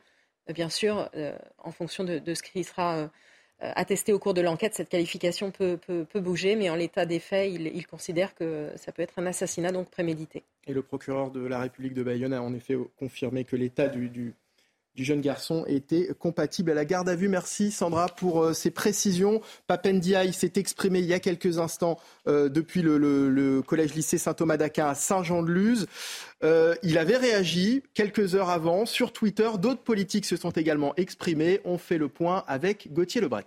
Bien sûr, en fonction de, ce qui sera attesté au cours de l'enquête, cette qualification peut, bouger, mais en l'état des faits, il, considère que ça peut être un assassinat donc prémédité. Et le procureur de la République de Bayonne a en effet confirmé que l'état du jeune garçon était compatible à la garde à vue. Merci Sandra pour euh, ces précisions. Papendiaï s'est exprimé il y a quelques instants euh, depuis le, collège-lycée Saint-Thomas d'Aquin à Saint-Jean-de-Luz. Euh, il avait réagi quelques heures avant sur Twitter. D'autres politiques se sont également exprimés. On fait le point avec Gauthier Lebret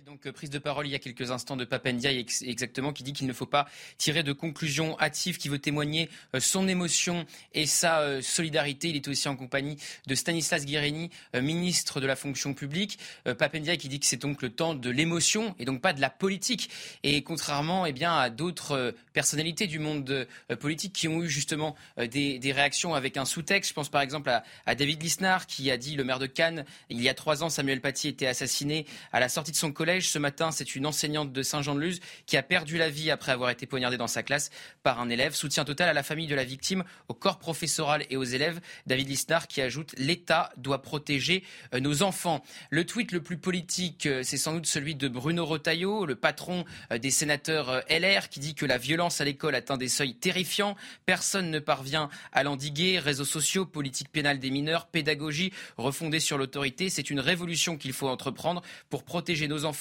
donc euh, prise de parole il y a quelques instants de Papendia exactement qui dit qu'il ne faut pas tirer de conclusions hâtives, qui veut témoigner euh, son émotion et sa euh, solidarité. Il est aussi en compagnie de Stanislas Guérini, ministre de la fonction publique. Papendia qui dit que c'est donc le temps de l'émotion et donc pas de la politique. Et contrairement eh bien, à d'autres personnalités du monde politique qui ont eu justement des, réactions avec un sous-texte. Je pense par exemple à, à, David Lisnard qui a dit, le maire de Cannes, il y a trois ans, Samuel Paty était assassiné à la sortie de son Ce matin, c'est une enseignante de Saint-Jean-de-Luz qui a perdu la vie après avoir été poignardée dans sa classe par un élève. Soutien total à la famille de la victime, au corps professoral et aux élèves. David Lisnard qui ajoute L'État doit protéger euh, nos enfants. Le tweet le plus politique, euh, c'est sans doute celui de Bruno Retailleau, le patron euh, des sénateurs LR, qui dit que la violence à l'école atteint des seuils terrifiants. Personne ne parvient à l'endiguer. Réseaux sociaux, politique pénale des mineurs, pédagogie refondée sur l'autorité. C'est une révolution qu'il faut entreprendre pour protéger nos enfants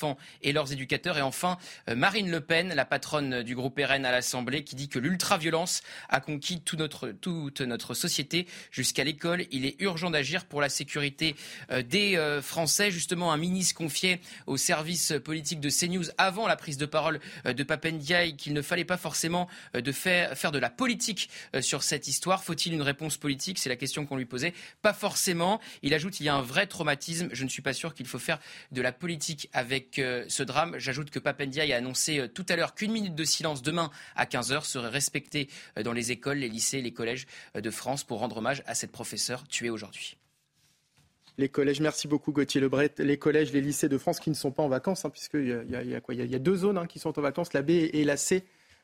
et leurs éducateurs. Et enfin, Marine Le Pen, la patronne du groupe RN à l'Assemblée, qui dit que l'ultraviolence a conquis toute notre société jusqu'à l'école. Il est urgent d'agir pour la sécurité des Français. Justement, un ministre confié au service politique de CNews avant la prise de parole de Papendiaï qu'il ne fallait pas forcément de faire, faire de la politique sur cette histoire. Faut-il une réponse politique? C'est la question qu'on lui posait. Pas forcément. Il ajoute il y a un vrai traumatisme. Je ne suis pas sûr qu'il faut faire de la politique avec euh, ce drame. J'ajoute que Papendia a annoncé euh, tout à l'heure qu'une minute de silence demain à 15h serait respectée euh, dans les écoles, les lycées, les collèges de France pour rendre hommage à cette professeure tuée aujourd'hui. Les collèges, merci beaucoup Gauthier Lebret. Les collèges, les lycées de France qui ne sont pas en vacances, hein, puisqu'il y, a, quoi? Il y a deux zones hein, qui sont en vacances, la B et la C.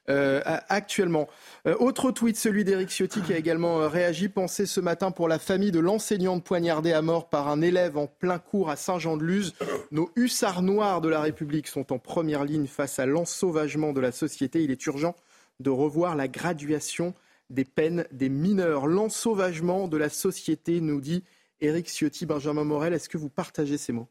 Euh, actuellement. Euh, autre tweet, celui d'Éric Ciotti qui a également euh, réagi. Pensez ce matin pour la famille de l'enseignante poignardée à mort par un élève en plein cours à Saint-Jean-de-Luz. Nos hussards noirs de la République sont en première ligne face à l'ensauvagement de la société. Il est urgent de revoir la graduation des peines des mineurs. L'ensauvagement de la société, nous dit Éric Ciotti. Benjamin Morel, est-ce que vous partagez ces mots?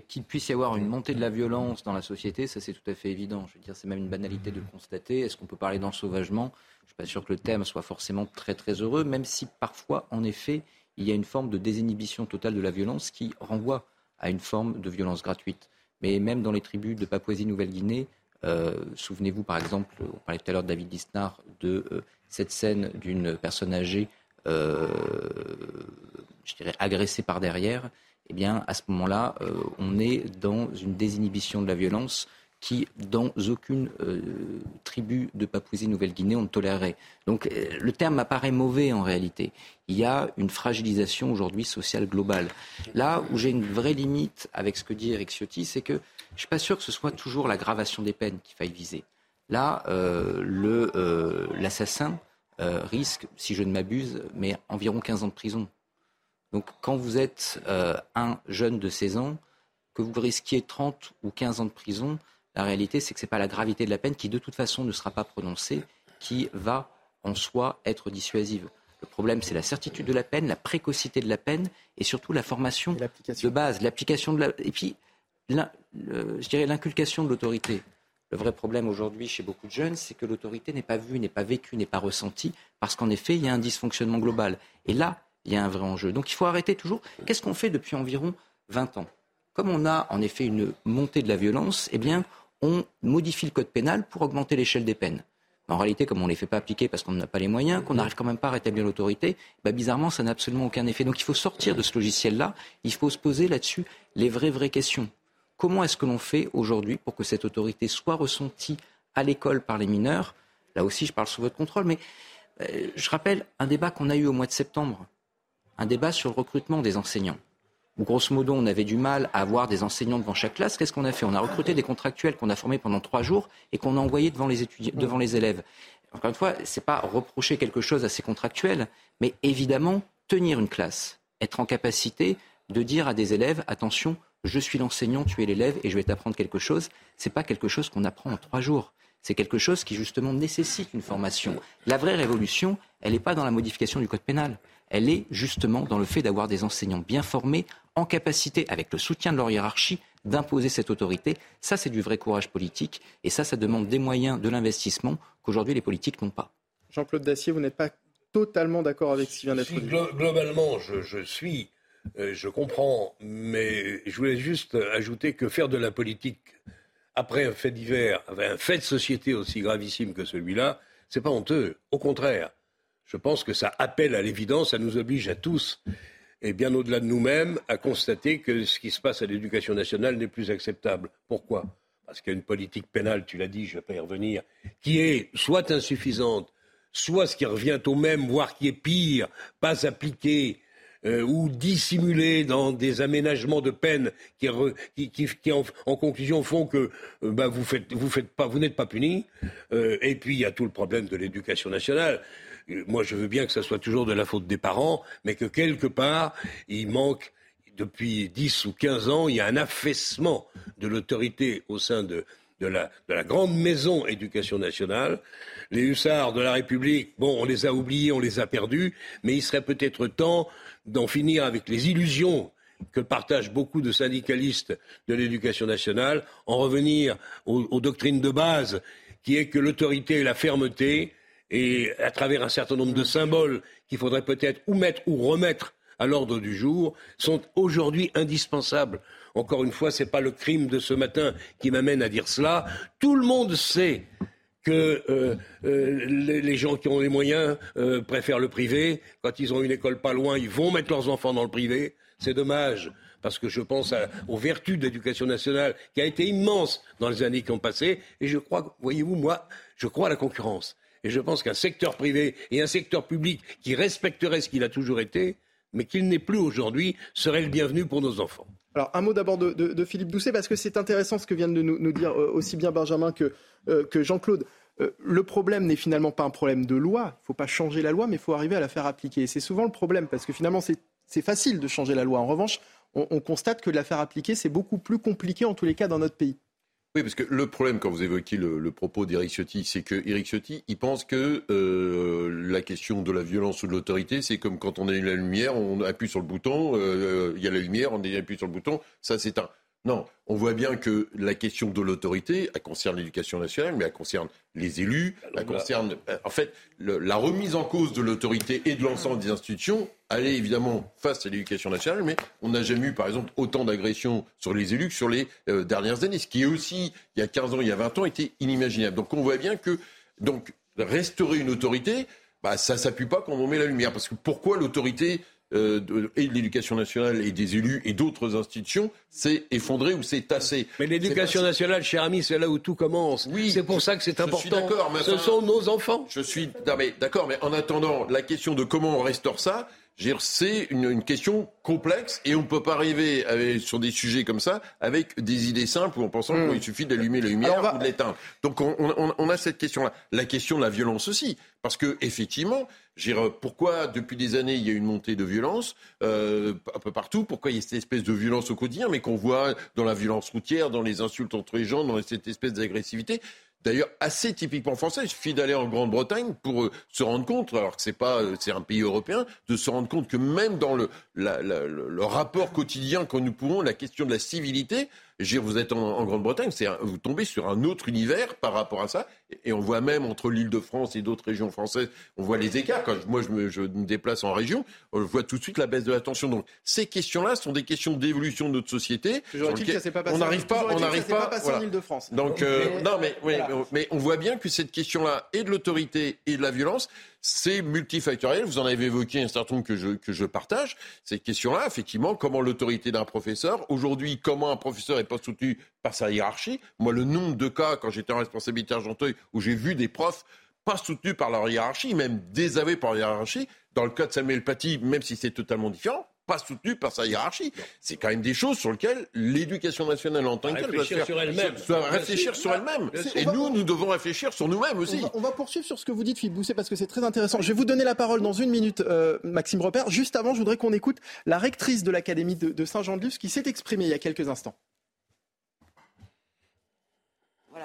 Qu'il puisse y avoir une montée de la violence dans la société, ça c'est tout à fait évident. Je veux dire, c'est même une banalité de le constater. Est-ce qu'on peut parler d'ensauvagement? Je ne suis pas sûr que le thème soit forcément très très heureux, même si parfois, en effet, il y a une forme de désinhibition totale de la violence qui renvoie à une forme de violence gratuite. Mais même dans les tribus de Papouasie-Nouvelle-Guinée, euh, souvenez-vous par exemple, on parlait tout à l'heure de David Lisnard, de euh, cette scène d'une personne âgée, euh, je dirais, agressée par derrière eh bien, à ce moment-là, euh, on est dans une désinhibition de la violence qui, dans aucune euh, tribu de Papouasie-Nouvelle-Guinée, on ne tolérerait. Donc, euh, le terme apparaît mauvais en réalité. Il y a une fragilisation aujourd'hui sociale globale. Là où j'ai une vraie limite avec ce que dit Eric Ciotti, c'est que je ne suis pas sûr que ce soit toujours l'aggravation des peines qu'il faille viser. Là, l'assassin risque, si je ne m'abuse, mais environ 15 ans de prison. Donc quand vous êtes euh, un jeune de 16 ans, que vous risquiez 30 ou 15 ans de prison, la réalité c'est que ce n'est pas la gravité de la peine qui de toute façon ne sera pas prononcée qui va en soi être dissuasive. Le problème, c'est la certitude de la peine, la précocité de la peine et surtout la formation de base, l'application de la... Et puis, je dirais l'inculcation de l'autorité. Le vrai problème aujourd'hui chez beaucoup de jeunes, c'est que l'autorité n'est pas vue, n'est pas vécue, n'est pas ressentie, parce qu'en effet, il y a un dysfonctionnement global. Et là, il y a un vrai enjeu. Donc il faut arrêter toujours. Qu'est-ce qu'on fait depuis environ 20 ans? Comme on a en effet une montée de la violence, eh bien, on modifie le code pénal pour augmenter l'échelle des peines. En réalité, comme on ne les fait pas appliquer parce qu'on n'a pas les moyens, qu'on n'arrive quand même pas à rétablir l'autorité, bah, bizarrement, ça n'a absolument aucun effet. Donc il faut sortir de ce logiciel-là, il faut se poser là-dessus les vraies, vraies questions. Comment est-ce que l'on fait aujourd'hui pour que cette autorité soit ressentie à l'école par les mineurs? Là aussi, je parle sous votre contrôle, mais euh, je rappelle un débat qu'on a eu au mois de septembre un débat sur le recrutement des enseignants. Où, grosso modo, on avait du mal à avoir des enseignants devant chaque classe. Qu'est-ce qu'on a fait? On a recruté des contractuels qu'on a formés pendant trois jours et qu'on a envoyés devant les, étudiants, devant les élèves. Encore une fois, ce n'est pas reprocher quelque chose à ces contractuels, mais évidemment, tenir une classe, être en capacité de dire à des élèves attention, je suis l'enseignant, tu es l'élève et je vais t'apprendre quelque chose. Ce n'est pas quelque chose qu'on apprend en trois jours. C'est quelque chose qui justement nécessite une formation. La vraie révolution, elle n'est pas dans la modification du code pénal elle est justement dans le fait d'avoir des enseignants bien formés, en capacité, avec le soutien de leur hiérarchie, d'imposer cette autorité. Ça, c'est du vrai courage politique. Et ça, ça demande des moyens, de l'investissement qu'aujourd'hui les politiques n'ont pas. Jean-Claude Dacier, vous n'êtes pas totalement d'accord avec ce qui vient d'être dit Globalement, je, suis, euh, je comprends, mais je voulais juste ajouter que faire de la politique après un fait divers, un fait de société aussi gravissime que celui-là, c'est pas honteux. Au contraire, je pense que ça appelle à l'évidence, ça nous oblige à tous, et bien au-delà de nous-mêmes, à constater que ce qui se passe à l'éducation nationale n'est plus acceptable. Pourquoi? Parce qu'il y a une politique pénale, tu l'as dit, je ne vais pas y revenir, qui est soit insuffisante, soit ce qui revient au même, voire qui est pire, pas appliquée, euh, ou dissimulée dans des aménagements de peine qui, en, conclusion font que euh, bah, vous n'êtes pas puni. Euh, et puis il y a tout le problème de l'éducation nationale moi je veux bien que ça soit toujours de la faute des parents, mais que quelque part, il manque, depuis 10 ou 15 ans, il y a un affaissement de l'autorité au sein de, la, grande maison éducation nationale. Les hussards de la République, bon, on les a oubliés, on les a perdus, mais il serait peut-être temps d'en finir avec les illusions que partagent beaucoup de syndicalistes de l'éducation nationale, en revenir aux, doctrines de base, qui est que l'autorité et la fermeté, et à travers un certain nombre de symboles qu'il faudrait peut-être ou mettre ou remettre à l'ordre du jour, sont aujourd'hui indispensables. Encore une fois, ce n'est pas le crime de ce matin qui m'amène à dire cela. Tout le monde sait que euh, euh, les, gens qui ont les moyens euh, préfèrent le privé. Quand ils ont une école pas loin, ils vont mettre leurs enfants dans le privé. C'est dommage, parce que je pense aux vertus de l'éducation nationale, qui a été immense dans les années qui ont passé. Et je crois, voyez-vous, moi, je crois à la concurrence. Et je pense qu'un secteur privé et un secteur public qui respecterait ce qu'il a toujours été, mais qu'il n'est plus aujourd'hui, serait le bienvenu pour nos enfants. Alors un mot d'abord de, Philippe Doucet, parce que c'est intéressant ce que viennent de nous, dire euh, aussi bien Benjamin que, euh, Jean-Claude. Euh, le problème n'est finalement pas un problème de loi, il ne faut pas changer la loi, mais il faut arriver à la faire appliquer. C'est souvent le problème, parce que finalement c'est facile de changer la loi. En revanche, on, on constate que de la faire appliquer, c'est beaucoup plus compliqué en tous les cas dans notre pays. Oui, parce que le problème, quand vous évoquez le, propos d'Éric Ciotti, c'est que Éric Ciotti, il pense que euh, la question de la violence ou de l'autorité, c'est comme quand on a la lumière, on appuie sur le bouton, euh, il y a la lumière, on appuie sur le bouton, ça s'éteint. Non, on voit bien que la question de l'autorité, elle concerne l'éducation nationale, mais elle concerne les élus, elle concerne, euh, en fait, la remise en cause de l'autorité et de l'ensemble des institutions. Elle est évidemment face à l'éducation nationale, mais on n'a jamais eu, par exemple, autant d'agressions sur les élus que sur les euh, dernières années, ce qui est aussi, il y a 15 ans, il y a 20 ans, était inimaginable. Donc on voit bien que, donc, restaurer une autorité, bah, ça s'appuie pas quand on met la lumière. Parce que pourquoi l'autorité euh, et de l'éducation nationale et des élus et d'autres institutions s'est effondré ou s'est tassé. Mais l'éducation nationale, cher ami, c'est là où tout commence. Oui, c'est pour ça que c'est important. Mais Ce sont nos enfants. Je suis d'accord, mais en attendant, la question de comment on restaure ça, c'est une, question complexe et on ne peut pas arriver sur des sujets comme ça avec des idées simples ou en pensant hmm. qu'il suffit d'allumer la lumière ou de l'éteindre. Donc on, a cette question-là. La question de la violence aussi. Parce que effectivement, pourquoi depuis des années il y a une montée de violence euh, un peu partout Pourquoi il y a cette espèce de violence au quotidien, mais qu'on voit dans la violence routière, dans les insultes entre les gens, dans cette espèce d'agressivité d'ailleurs assez typiquement français. Il suffit d'aller en Grande-Bretagne pour euh, se rendre compte, alors que c'est pas, euh, c'est un pays européen, de se rendre compte que même dans le, le rapport quotidien que nous pouvons, la question de la civilité, vous êtes en, Grande-Bretagne, vous tombez sur un autre univers par rapport à ça. Et, on voit même entre l'île de France et d'autres régions françaises, on voit les écarts. Quand moi, je me, déplace en région, on voit tout de suite la baisse de la tension. Donc, ces questions-là sont des questions d'évolution de notre société. on n'arrive pas, on n'arrive pas, de France. Donc, euh, non, mais, mais on voit bien que cette question-là, et de l'autorité et de la violence, c'est multifactoriel. Vous en avez évoqué un certain nombre que je, que je partage. Cette question-là, effectivement, comment l'autorité d'un professeur, aujourd'hui, comment un professeur n'est pas soutenu par sa hiérarchie. Moi, le nombre de cas, quand j'étais en responsabilité argenteuil, où j'ai vu des profs pas soutenus par leur hiérarchie, même désavoués par leur hiérarchie. Dans le cas de Samuel Paty, même si c'est totalement différent, pas soutenu par sa hiérarchie. C'est quand même des choses sur lesquelles l'éducation nationale en tant que telle doit sur elle-même. réfléchir sur elle-même. Et nous, nous devons réfléchir sur nous-mêmes aussi. On va, poursuivre sur ce que vous dites, Philippe Bousset, parce que c'est très intéressant. Je vais vous donner la parole dans une minute, euh, Maxime Repère. Juste avant, je voudrais qu'on écoute la rectrice de l'Académie de, Saint-Jean-de-Luz qui s'est exprimée il y a quelques instants.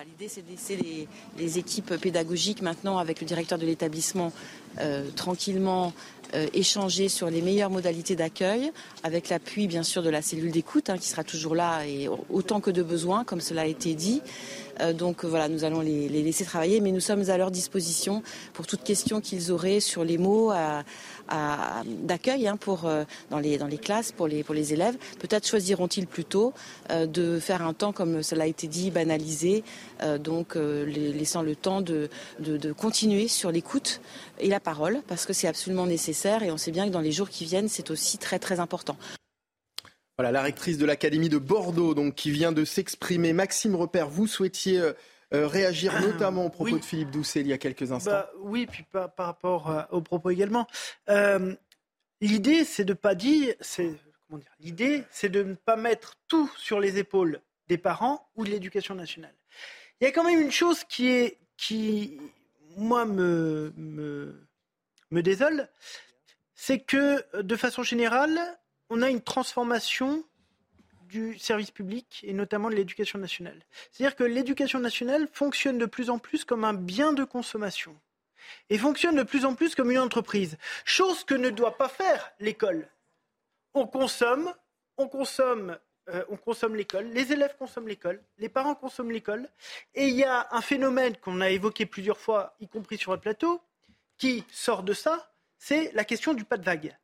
L'idée c'est de laisser les, équipes pédagogiques maintenant avec le directeur de l'établissement euh, tranquillement euh, échanger sur les meilleures modalités d'accueil, avec l'appui bien sûr de la cellule d'écoute hein, qui sera toujours là et autant que de besoin, comme cela a été dit. Euh, donc voilà, nous allons les, laisser travailler, mais nous sommes à leur disposition pour toute question qu'ils auraient sur les mots d'accueil hein, pour euh, dans les dans les classes pour les pour les élèves. Peut-être choisiront-ils plutôt de faire un temps comme cela a été dit banalisé, donc laissant le temps de, de continuer sur l'écoute et la parole parce que c'est absolument nécessaire et on sait bien que dans les jours qui viennent, c'est aussi très très important. Voilà, la rectrice de l'Académie de Bordeaux, donc, qui vient de s'exprimer. Maxime Repère, vous souhaitiez euh, euh, réagir notamment au propos de Philippe Doucet il y a quelques instants. Bah, oui, puis par, par rapport euh, aux propos également. l'idée, c'est de pas dire, c'est comment dire, l'idée, c'est de ne pas mettre tout sur les épaules des parents ou de l'éducation nationale. Il y a quand même une chose qui est, qui, moi, me, me, me désole, c'est que, de façon générale, on a une transformation du service public et notamment de l'éducation nationale. C'est-à-dire que l'éducation nationale fonctionne de plus en plus comme un bien de consommation et fonctionne de plus en plus comme une entreprise, chose que ne doit pas faire l'école. On consomme on consomme euh, on consomme l'école, les élèves consomment l'école, les parents consomment l'école, et il y a un phénomène qu'on a évoqué plusieurs fois, y compris sur le plateau, qui sort de ça, c'est la question du pas de vague.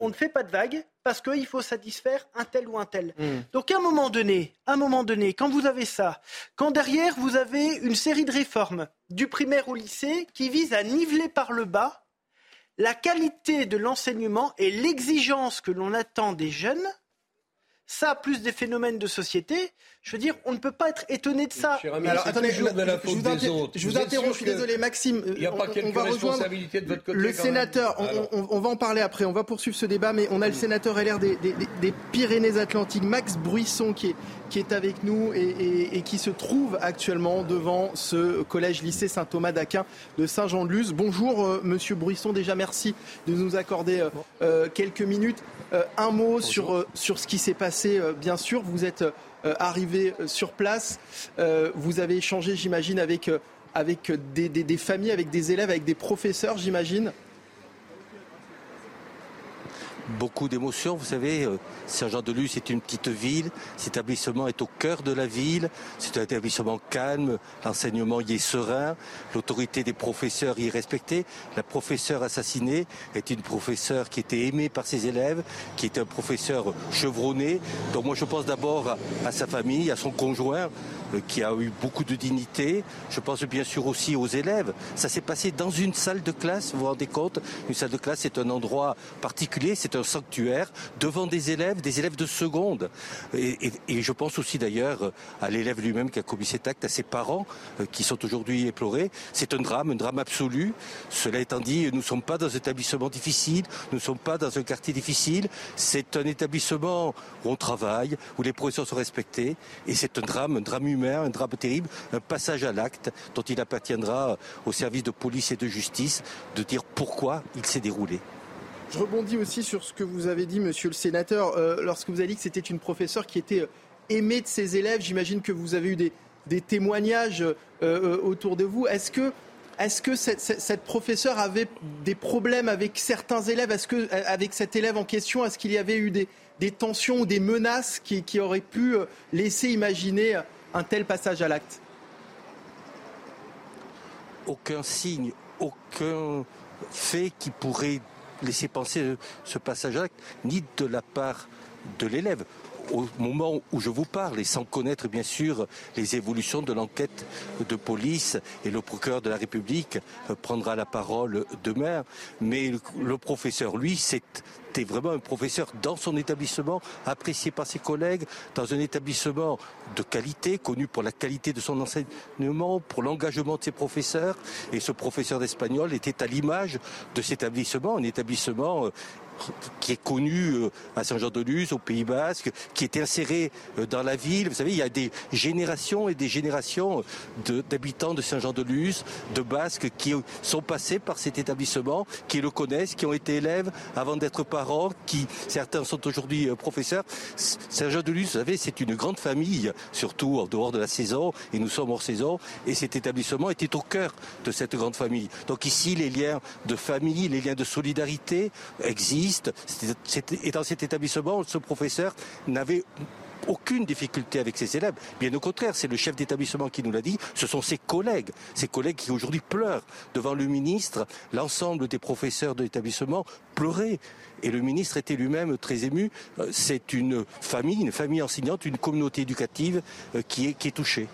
On ne fait pas de vague parce qu'il faut satisfaire un tel ou un tel. Hmm. Donc à un moment donné, à un moment donné, quand vous avez ça, quand derrière vous avez une série de réformes du primaire au lycée qui visent à niveler par le bas la qualité de l'enseignement et l'exigence que l'on attend des jeunes, ça, plus des phénomènes de société, je veux dire, on ne peut pas être étonné de ça. alors, attendez, je, vous, interromps, je suis désolé, Maxime. Il n'y a pas quelques responsabilités de votre côté. Le sénateur, on, va en parler après, on va poursuivre ce débat, mais on a le sénateur LR des, des, Pyrénées-Atlantiques, Max Bruisson, qui est, qui est avec nous et, qui se trouve actuellement devant ce collège-lycée Saint-Thomas d'Aquin de Saint-Jean-de-Luz. Bonjour, euh, monsieur Bruisson, déjà merci de nous accorder euh, euh, quelques minutes. un mot sur, sur ce qui s'est passé, bien sûr. Vous êtes arrivé sur place. vous avez échangé, j'imagine, avec, des, familles, avec des élèves, avec des professeurs, j'imagine beaucoup d'émotions. Vous savez, euh, Saint-Jean-de-Luz est une petite ville. Cet établissement est au cœur de la ville. C'est un établissement calme. L'enseignement y est serein. L'autorité des professeurs y est respectée. La professeure assassinée est une professeure qui était aimée par ses élèves, qui est un professeur chevronné. Donc moi, je pense d'abord à sa famille, à son conjoint, euh, qui a eu beaucoup de dignité. Je pense bien sûr aussi aux élèves. Ça s'est passé dans une salle de classe, vous vous rendez compte? Une salle de classe, c'est un endroit particulier, c'est un sanctuaire, devant des élèves, des élèves de seconde. Et, je pense aussi d'ailleurs à l'élève lui-même qui a commis cet acte, à ses parents euh, qui sont aujourd'hui éplorés. C'est un drame, un drame absolu. Cela étant dit, nous ne sommes pas dans un établissement difficile, nous ne sommes pas dans un quartier difficile. C'est un établissement où on travaille, où les professeurs sont respectés. Et c'est un drame, un drame humain un drame terrible, un passage à l'acte dont il appartiendra aux services de police et de justice de dire pourquoi il s'est déroulé. Je rebondis aussi sur ce que vous avez dit, monsieur le sénateur, euh, lorsque vous avez dit que c'était une professeure qui était euh, aimée de ses élèves. J'imagine que vous avez eu des, témoignages euh, autour de vous. Est-ce que, cette, professeure avait des problèmes avec certains élèves? Est-ce avec cet élève en question, est-ce qu'il y avait eu des, tensions ou des menaces qui auraient pu laisser imaginer un tel passage à l'acte? Aucun signe, aucun fait qui pourrait laisser penser ce passage à ni de la part de l'élève au moment où je vous parle et sans connaître bien sûr les évolutions de l'enquête de police et le procureur de la République euh, prendra la parole demain. Mais le professeur, lui, c'était vraiment un professeur dans son établissement, apprécié par ses collègues, dans un établissement de qualité, connu pour la qualité de son enseignement, pour l'engagement de ses professeurs. Et ce professeur d'espagnol était à l'image de cet établissement, un établissement euh, qui est connu euh, à Saint-Jean-de-Luz, au Pays Basque, qui était inséré euh, dans la ville. Vous savez, il y a des générations et des générations d'habitants de, Saint-Jean-de-Luz, de Basques, qui sont passés par cet établissement, qui le connaissent, qui ont été élèves avant d'être parents, qui certains sont aujourd'hui euh, professeurs. Saint-Jean-de-Luz, vous savez, c'est une grande famille, surtout en dehors de la saison, et nous sommes hors saison, et cet établissement était au cœur de cette grande famille. Donc ici, les liens de famille, les liens de solidarité existent et dans cet établissement, ce professeur n'avait aucune difficulté avec ses élèves. Bien au contraire, c'est le chef d'établissement qui nous l'a dit. Ce sont ses collègues, ses collègues qui aujourd'hui pleurent devant le ministre. L'ensemble des professeurs de l'établissement pleuraient. Et le ministre était lui-même très ému. Euh, c'est une famille, une famille enseignante, une communauté éducative euh, qui est, qui est touchée.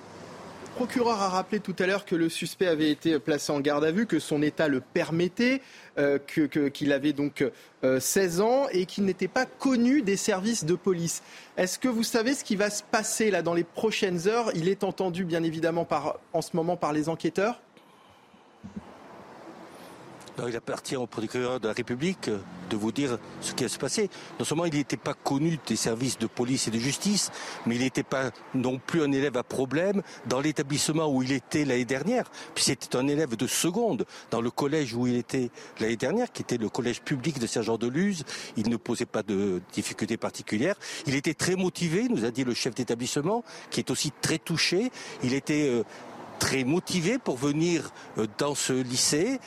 Le procureur a rappelé tout à l'heure que le suspect avait été placé en garde à vue, que son état le permettait, euh, qu'il avait donc 16 euh, ans et qu'il n'était pas connu des services de police. Est-ce que vous savez ce qui va se passer là dans les prochaines heures? Il est entendu bien évidemment en ce moment par les enquêteurs il appartient au procureur de la République de vous dire ce qui va se passer. Non seulement il n'était pas connu des services de police et de justice, mais il n'était pas non plus un élève à problème dans l'établissement où il était l'année dernière. Puis c'était un élève de seconde dans le collège où il était l'année dernière, qui était le collège public de Saint-Jean-de-Luz. Il ne posait pas de difficultés particulières. Il était très motivé, nous a dit le chef d'établissement, qui est aussi très touché. Il était euh, très motivé pour venir euh, dans ce lycée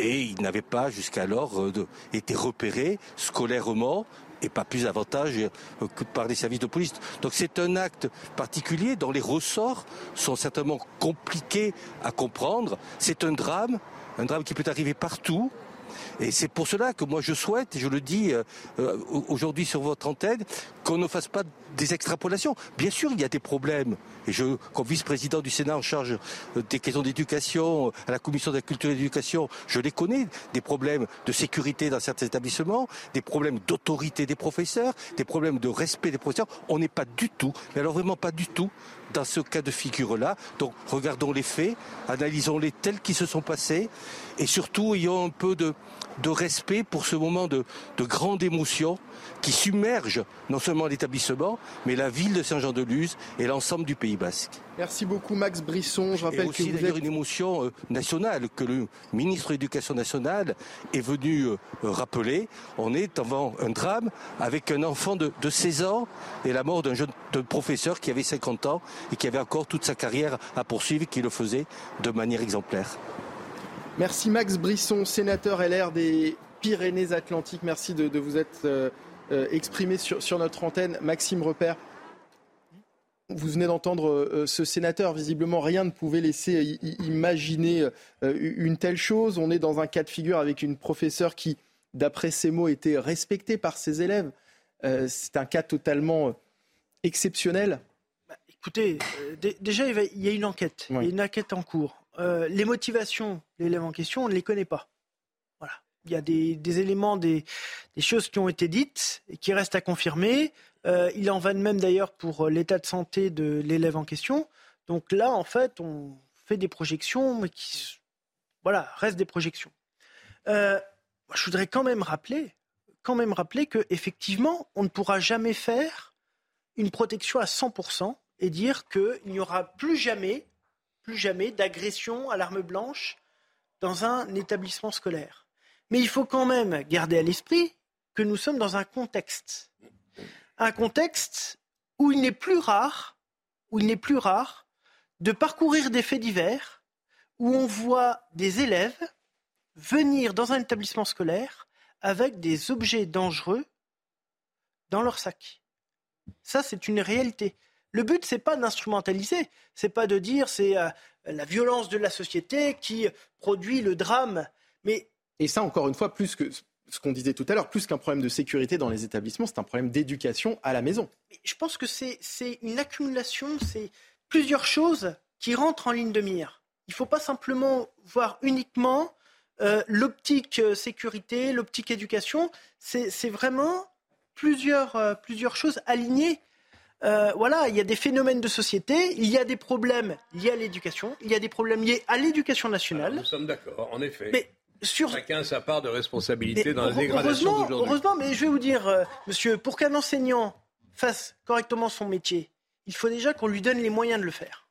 et il n'avait pas jusqu'alors euh, été repéré scolairement et pas plus avantage euh, que par les services de police. Donc c'est un acte particulier dont les ressorts sont certainement compliqués à comprendre. C'est un drame, un drame qui peut arriver partout. Et c'est pour cela que moi je souhaite, et je le dis euh, aujourd'hui sur votre antenne, qu'on ne fasse pas des extrapolations. Bien sûr, il y a des problèmes. Et je, comme vice-président du Sénat en charge euh, des questions d'éducation, à la commission de la culture et de l'éducation, je les connais. Des problèmes de sécurité dans certains établissements, des problèmes d'autorité des professeurs, des problèmes de respect des professeurs. On n'est pas du tout, mais alors vraiment pas du tout, dans ce cas de figure-là. Donc regardons les faits, analysons-les tels qu'ils se sont passés et surtout ayons un peu de, de respect pour ce moment de, de grande émotion qui submerge non seulement l'établissement, mais la ville de Saint-Jean-de-Luz et l'ensemble du Pays basque. Merci beaucoup Max Brisson. Je rappelle et aussi que vous d'ailleurs êtes... une émotion euh, nationale que le ministre de l'Éducation nationale est venu euh, rappeler. On est devant un drame avec un enfant de, de 16 ans et la mort d'un jeune d'un professeur qui avait 50 ans et qui avait encore toute sa carrière à poursuivre et qui le faisait de manière exemplaire. Merci Max Brisson, sénateur LR des Pyrénées-Atlantiques. Merci de, de vous être euh, euh, exprimé sur, sur, notre antenne. Maxime Repère, vous venez d'entendre euh, ce sénateur. Visiblement, rien ne pouvait laisser imaginer euh, une telle chose. On est dans un cas de figure avec une professeure qui, d'après ses mots, était respectée par ses élèves. C'est un cas totalement exceptionnel. Bah, écoutez, déjà, il y a une enquête. Oui. Il y a une enquête en cours. Les motivations de l'élève en question, on ne les connaît pas. Voilà. Il y a des, éléments, des, choses qui ont été dites et qui restent à confirmer. Euh, il en va de même d'ailleurs pour l'état de santé de l'élève en question. Donc là, en fait, on fait des projections, mais qui, voilà, restent des projections. Euh, je voudrais quand même rappeler, quand même rappeler que effectivement, on ne pourra jamais faire une protection à 100% et dire qu'il n'y aura plus jamais, jamais d'agression à l'arme blanche dans un établissement scolaire. Mais il faut quand même garder à l'esprit que nous sommes dans un contexte. Un contexte où il n'est plus rare, où il n'est plus rare de parcourir des faits divers, où on voit des élèves venir dans un établissement scolaire avec des objets dangereux dans leur sac. Ça, c'est une réalité. Le but, c'est pas d'instrumentaliser, c'est pas de dire c'est euh, la violence de la société qui produit le drame, mais et ça, encore une fois, plus que ce qu'on disait tout à l'heure, plus qu'un problème de sécurité dans les établissements, c'est un problème d'éducation à la maison. Je pense que c'est une accumulation, c'est plusieurs choses qui rentrent en ligne de mire. Il ne faut pas simplement voir uniquement euh, l'optique sécurité, l'optique éducation. C'est vraiment plusieurs, euh, plusieurs choses alignées. Euh, voilà, il y a des phénomènes de société, il y a des problèmes liés à l'éducation, il y a des problèmes liés à l'éducation nationale. Alors, nous sommes d'accord, en effet. Mais sur... Chacun sa part de responsabilité mais dans la dégradation d'aujourd'hui. Heureusement, mais je vais vous dire, euh, monsieur, pour qu'un enseignant fasse correctement son métier, il faut déjà qu'on lui donne les moyens de le faire.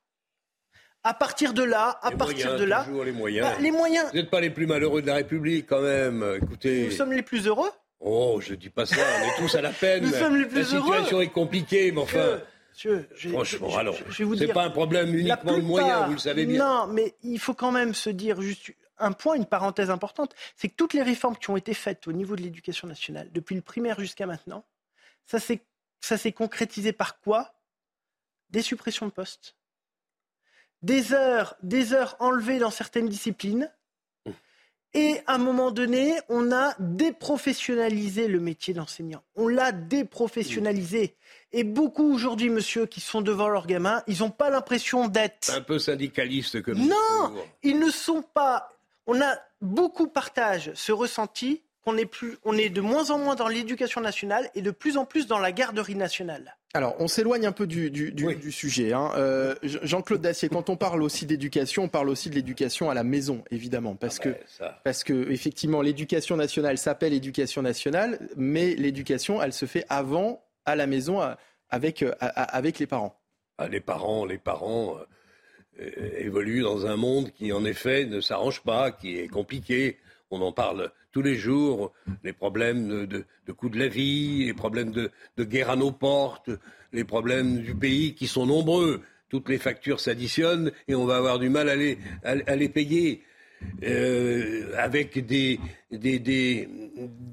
À partir de là, à les partir moyens, de là, toujours les moyens. Bah, les moyens. Vous n'êtes pas les plus malheureux de la République, quand même. Écoutez. Nous sommes les plus heureux. Oh, je dis pas ça. On est tous à la peine. Nous sommes les plus la heureux. situation est compliquée, mais enfin. Monsieur, je, Franchement, je, alors, c'est pas un problème uniquement de moyens, vous le savez bien. Non, mais il faut quand même se dire juste un point, une parenthèse importante, c'est que toutes les réformes qui ont été faites au niveau de l'éducation nationale, depuis le primaire jusqu'à maintenant, ça s'est concrétisé par quoi? Des suppressions de postes, des heures, des heures enlevées dans certaines disciplines, et à un moment donné, on a déprofessionnalisé le métier d'enseignant. On l'a déprofessionnalisé. Et beaucoup aujourd'hui, monsieur, qui sont devant leurs gamins, ils n'ont pas l'impression d'être... Un peu syndicaliste comme Non Ils ne sont pas... On a beaucoup partagé ce ressenti qu'on est, plus, on est de moins en moins dans l'éducation nationale et de plus en plus dans la garderie nationale. Alors, on s'éloigne un peu du, du, du, oui. du sujet. Hein. Euh, Jean-Claude Dacier, quand on parle aussi d'éducation, on parle aussi de l'éducation à la maison, évidemment, parce ah que, ben, ça. parce que effectivement, l'éducation nationale s'appelle éducation nationale, mais l'éducation, elle se fait avant, à la maison, avec, avec les parents. Ah, les parents, les parents euh, évoluent dans un monde qui, en effet, ne s'arrange pas, qui est compliqué. On en parle tous les jours, les problèmes de, de, de coût de la vie, les problèmes de, guerre à nos portes, les problèmes du pays qui sont nombreux. Toutes les factures s'additionnent et on va avoir du mal à les payer. Euh, avec des, des, des,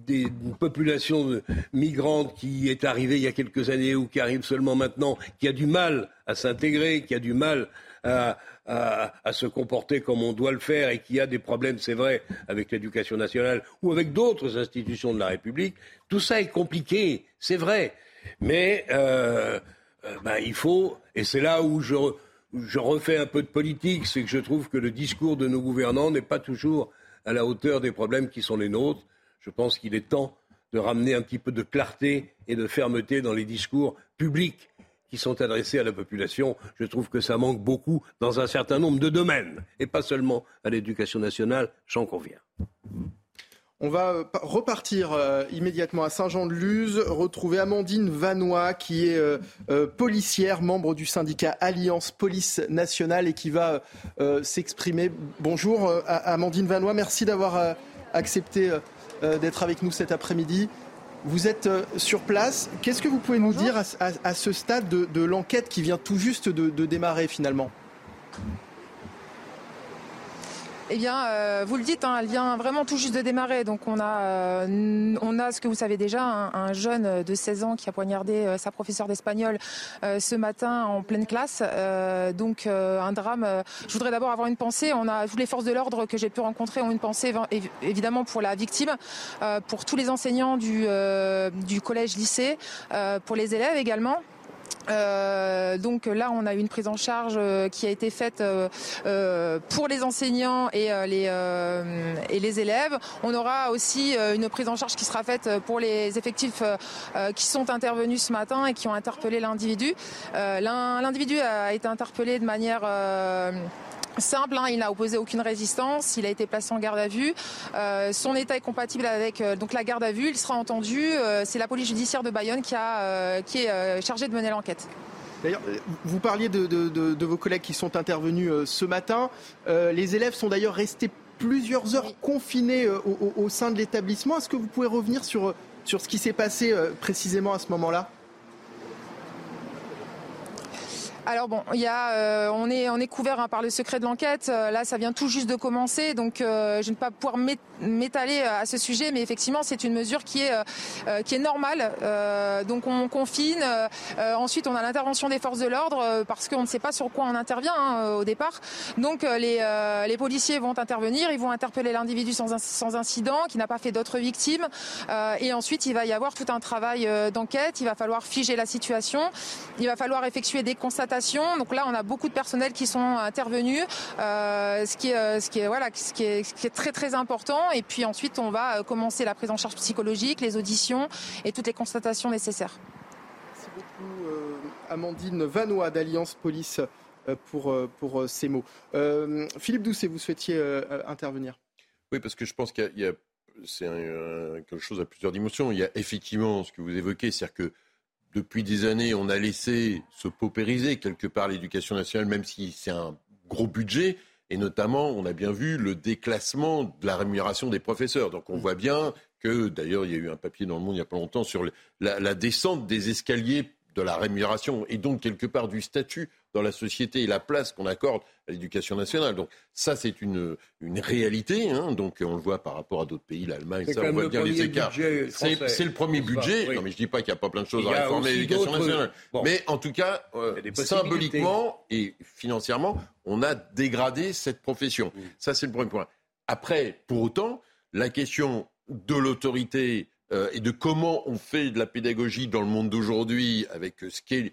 des, une population migrante qui est arrivée il y a quelques années ou qui arrive seulement maintenant, qui a du mal à s'intégrer, qui a du mal à, à, se comporter comme on doit le faire et qui a des problèmes, c'est vrai, avec l'éducation nationale ou avec d'autres institutions de la République, tout ça est compliqué, c'est vrai. Mais euh, euh, ben, il faut, et c'est là où je, je refais un peu de politique, c'est que je trouve que le discours de nos gouvernants n'est pas toujours à la hauteur des problèmes qui sont les nôtres. Je pense qu'il est temps de ramener un petit peu de clarté et de fermeté dans les discours publics qui sont adressés à la population. Je trouve que ça manque beaucoup dans un certain nombre de domaines, et pas seulement à l'éducation nationale, j'en conviens. On va euh, repartir euh, immédiatement à Saint-Jean-de-Luz, retrouver Amandine Vanois, qui est euh, policière, membre du syndicat Alliance Police Nationale et qui va s'exprimer. Bonjour Amandine Vanois, merci d'avoir accepté d'être avec nous cet après-midi. Vous êtes sur place. Qu'est-ce que vous pouvez nous dire à, ce stade de, l'enquête qui vient tout juste de démarrer finalement? Eh bien, euh, vous le dites, hein, elle vient vraiment tout juste de démarrer. Donc, on a, euh, on a ce que vous savez déjà, un, jeune de 16 ans qui a poignardé euh, sa professeure d'espagnol ce matin en pleine classe. donc, un drame. Je voudrais d'abord avoir une pensée. On a toutes les forces de l'ordre que j'ai pu rencontrer ont une pensée évidemment pour la victime, pour tous les enseignants du, du collège-lycée, pour les élèves également. Euh, donc là, on a une prise en charge euh, qui a été faite euh, pour les enseignants et les, et les élèves. On aura aussi une prise en charge qui sera faite pour les effectifs qui sont intervenus ce matin et qui ont interpellé l'individu. L'individu a été interpellé de manière simple, hein, il n'a opposé aucune résistance, il a été placé en garde à vue. Euh, son état est compatible avec euh, donc la garde à vue, il sera entendu. Euh, c'est la police judiciaire de Bayonne qui, a, qui est chargée de mener l'enquête. D'ailleurs, vous parliez de, vos collègues qui sont intervenus ce matin. les élèves sont d'ailleurs restés plusieurs heures confinés au, sein de l'établissement. Est-ce que vous pouvez revenir sur, sur ce qui s'est passé précisément à ce moment-là? Alors bon, il y a, euh, on est on est couvert hein, par le secret de l'enquête. Euh, là, ça vient tout juste de commencer, donc euh, je ne vais pas pouvoir m'étaler à ce sujet, mais effectivement, c'est une mesure qui est normale. donc on confine. ensuite, on a l'intervention des forces de l'ordre parce qu'on ne sait pas sur quoi on intervient hein, au départ. Donc les policiers vont intervenir, ils vont interpeller l'individu sans incident, qui n'a pas fait d'autres victimes, et ensuite il va y avoir tout un travail d'enquête. Il va falloir figer la situation. Il va falloir effectuer des constatations donc là, on a beaucoup de personnels qui sont intervenus, euh, ce, qui est, euh, ce, qui est, voilà, ce, qui est, ce qui est très très important. Et puis ensuite, on va euh, commencer la prise en charge psychologique, les auditions et toutes les constatations nécessaires. Merci beaucoup, Amandine Vanois d'Alliance Police pour, pour ces mots. Philippe Doucet, vous souhaitiez intervenir Oui, parce que je pense qu'il y a, c'est quelque chose à plusieurs dimensions. Il y a effectivement ce que vous évoquez, c'est-à-dire que depuis des années, on a laissé se paupériser quelque part l'éducation nationale, même si c'est un gros budget. Et notamment, on a bien vu le déclassement de la rémunération des professeurs. Donc on mm. voit bien que, d'ailleurs, il y a eu un papier dans le monde il n'y a pas longtemps sur la, la descente des escaliers de la rémunération et donc quelque part du statut dans la société et la place qu'on accorde à l'éducation nationale. Donc ça, c'est une, une réalité. Hein. Donc on le voit par rapport à d'autres pays, l'Allemagne, ça, on voit bien les écarts. C'est le premier budget. Non, mais je dis pas qu'il n'y a pas plein de choses à réformer l'éducation nationale. Mais en tout cas, euh, symboliquement et financièrement, on a dégradé cette profession. Ça, c'est le premier point. Après, pour autant, la question de l'autorité euh, et de comment on fait de la pédagogie dans le monde d'aujourd'hui avec ce qu'est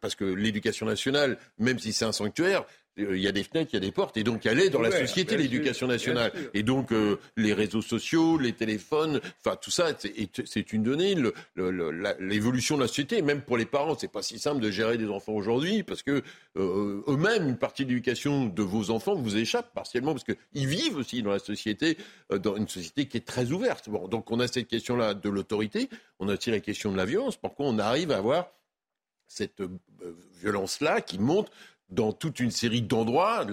parce que l'éducation nationale, même si c'est un sanctuaire, euh, il y a des fenêtres, il y a des portes, et donc elle est dans la société, l'éducation nationale. Et donc euh, les réseaux sociaux, les téléphones, enfin tout ça, c'est une donnée. L'évolution de la société, même pour les parents, c'est pas si simple de gérer des enfants aujourd'hui, parce que euh, eux-mêmes, une partie de l'éducation de vos enfants vous échappe partiellement, parce qu'ils vivent aussi dans la société, dans une société qui est très ouverte. Bon, donc on a cette question-là de l'autorité, on a aussi la question de la violence. Pourquoi on arrive à avoir cette violence-là qui monte dans toute une série d'endroits.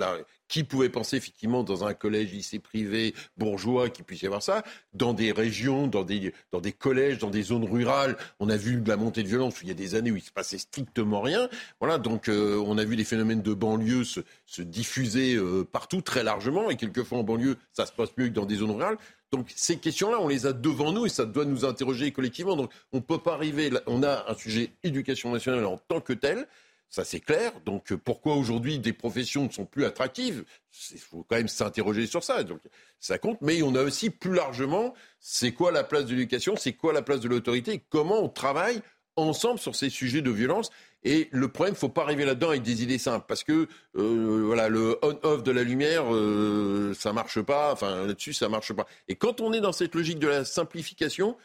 Qui pouvait penser effectivement dans un collège lycée privé bourgeois qu'il puisse y avoir ça? Dans des régions, dans des, collèges, dans des zones rurales, on a vu de la montée de violence il y a des années où il se passait strictement rien. Voilà, donc euh, on a vu des phénomènes de banlieue se, se diffuser euh, partout très largement et quelquefois en banlieue ça se passe mieux que dans des zones rurales. Donc ces questions-là, on les a devant nous et ça doit nous interroger collectivement. Donc on ne peut pas arriver. On a un sujet éducation nationale en tant que tel. Ça, c'est clair. Donc, pourquoi aujourd'hui des professions ne sont plus attractives? Il faut quand même s'interroger sur ça. Donc, ça compte. Mais on a aussi plus largement, c'est quoi la place de l'éducation? C'est quoi la place de l'autorité? Comment on travaille ensemble sur ces sujets de violence et le problème, il ne faut pas arriver là-dedans avec des idées simples, parce que euh, voilà, le on-off de la lumière, euh, ça marche pas. Enfin, là-dessus, ça marche pas. Et quand on est dans cette logique de la simplification,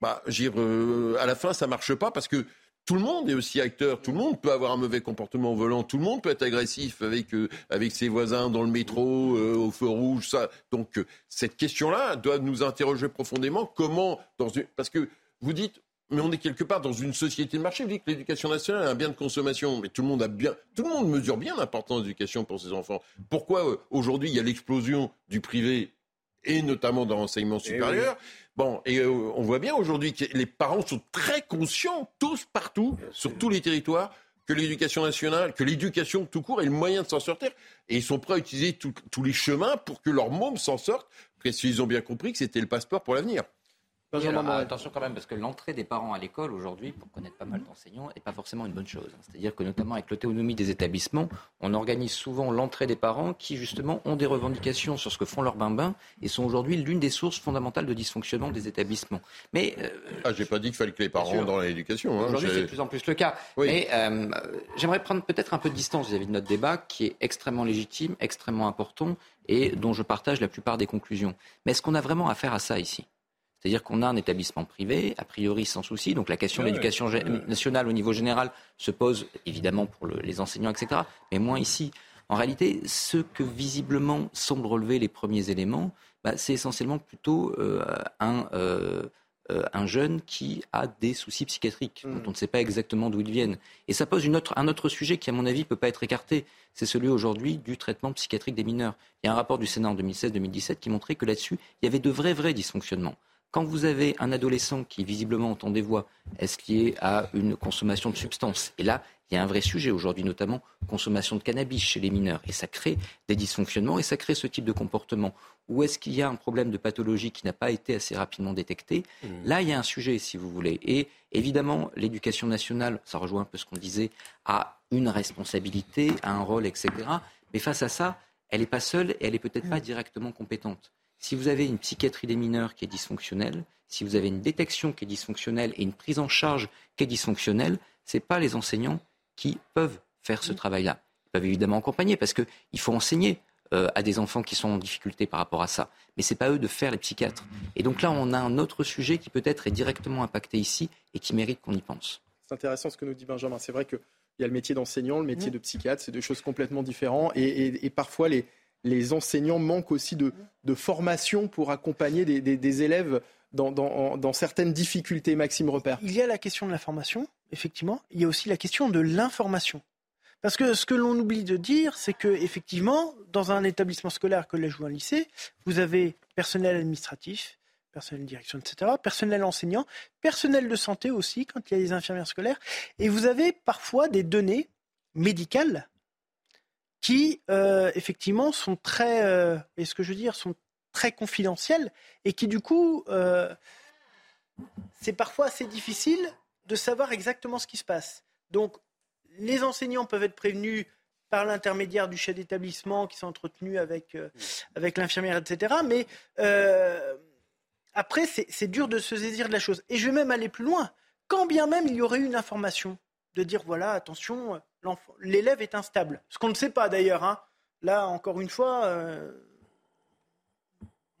bah, euh, à la fin, ça marche pas parce que tout le monde est aussi acteur, tout le monde peut avoir un mauvais comportement au volant, tout le monde peut être agressif avec, euh, avec ses voisins dans le métro, euh, au feu rouge, ça. Donc cette question-là doit nous interroger profondément. Comment, parce que vous dites, mais on est quelque part dans une société de marché. Vous dites que l'éducation nationale est un bien de consommation, mais tout le monde a bien, tout le monde mesure bien l'importance de l'éducation pour ses enfants. Pourquoi aujourd'hui il y a l'explosion du privé et notamment dans l'enseignement eh supérieur? Bon, et euh, on voit bien aujourd'hui que les parents sont très conscients, tous partout, sur tous les territoires, que l'éducation nationale, que l'éducation tout court est le moyen de s'en sortir. Et ils sont prêts à utiliser tous les chemins pour que leur môme s'en sorte, parce qu'ils ont bien compris que c'était le passeport pour l'avenir attention quand même, parce que l'entrée des parents à l'école aujourd'hui, pour connaître pas mal d'enseignants, n'est pas forcément une bonne chose. C'est-à-dire que notamment avec l'autonomie des établissements, on organise souvent l'entrée des parents qui justement ont des revendications sur ce que font leurs bambins et sont aujourd'hui l'une des sources fondamentales de dysfonctionnement des établissements. Mais euh, ah, j'ai pas dit qu'il fallait que les parents rentrent dans l'éducation. Hein, aujourd'hui, c'est de plus en plus le cas. Mais euh, j'aimerais prendre peut-être un peu de distance vis-à-vis de notre débat, qui est extrêmement légitime, extrêmement important et dont je partage la plupart des conclusions. Mais est-ce qu'on a vraiment affaire à ça ici? C'est-à-dire qu'on a un établissement privé, a priori sans souci, donc la question de l'éducation nationale au niveau général se pose évidemment pour les enseignants, etc., mais moins ici. En réalité, ce que visiblement semblent relever les premiers éléments, bah, c'est essentiellement plutôt euh, un, euh, euh, un jeune qui a des soucis psychiatriques, dont on ne sait pas exactement d'où ils viennent. Et ça pose une autre, un autre sujet qui, à mon avis, ne peut pas être écarté. C'est celui aujourd'hui du traitement psychiatrique des mineurs. Il y a un rapport du Sénat en 2016-2017 qui montrait que là-dessus, il y avait de vrais, vrais dysfonctionnements. Quand vous avez un adolescent qui visiblement entend des voix, est-ce lié à une consommation de substances? Et là, il y a un vrai sujet aujourd'hui, notamment consommation de cannabis chez les mineurs. Et ça crée des dysfonctionnements et ça crée ce type de comportement. Ou est-ce qu'il y a un problème de pathologie qui n'a pas été assez rapidement détecté? Mmh. Là, il y a un sujet, si vous voulez. Et évidemment, l'éducation nationale, ça rejoint un peu ce qu'on disait, a une responsabilité, a un rôle, etc. Mais face à ça, elle n'est pas seule et elle n'est peut-être pas mmh. directement compétente. Si vous avez une psychiatrie des mineurs qui est dysfonctionnelle, si vous avez une détection qui est dysfonctionnelle et une prise en charge qui est dysfonctionnelle, ce n'est pas les enseignants qui peuvent faire ce travail-là. Ils peuvent évidemment accompagner parce qu'il faut enseigner euh, à des enfants qui sont en difficulté par rapport à ça. Mais ce n'est pas eux de faire les psychiatres. Et donc là, on a un autre sujet qui peut-être est directement impacté ici et qui mérite qu'on y pense. C'est intéressant ce que nous dit Benjamin. C'est vrai qu'il y a le métier d'enseignant, le métier de psychiatre, c'est deux choses complètement différentes. et parfois, les, les enseignants manquent aussi de, formation pour accompagner des, élèves dans, certaines difficultés. Maxime Repère. Il y a la question de la formation, effectivement. Il y a aussi la question de l'information. Parce que ce que l'on oublie de dire, c'est que effectivement, dans un établissement scolaire, collège ou un lycée, vous avez personnel administratif, personnel de direction, etc., personnel enseignant, personnel de santé aussi, quand il y a des infirmières scolaires, et vous avez parfois des données médicales qui euh, effectivement sont très, euh, et ce que je veux dire, sont très confidentielles et qui du coup, euh, c'est parfois assez difficile de savoir exactement ce qui se passe. Donc, les enseignants peuvent être prévenus par l'intermédiaire du chef d'établissement qui s'est entretenu avec, avec l'infirmière, etc. Mais après, c'est dur de se saisir de la chose. Et je vais même aller plus loin. Quand bien même il y aurait eu une information, de dire voilà, attention, l'élève est instable. Ce qu'on ne sait pas d'ailleurs. Hein. Là, encore une fois, euh,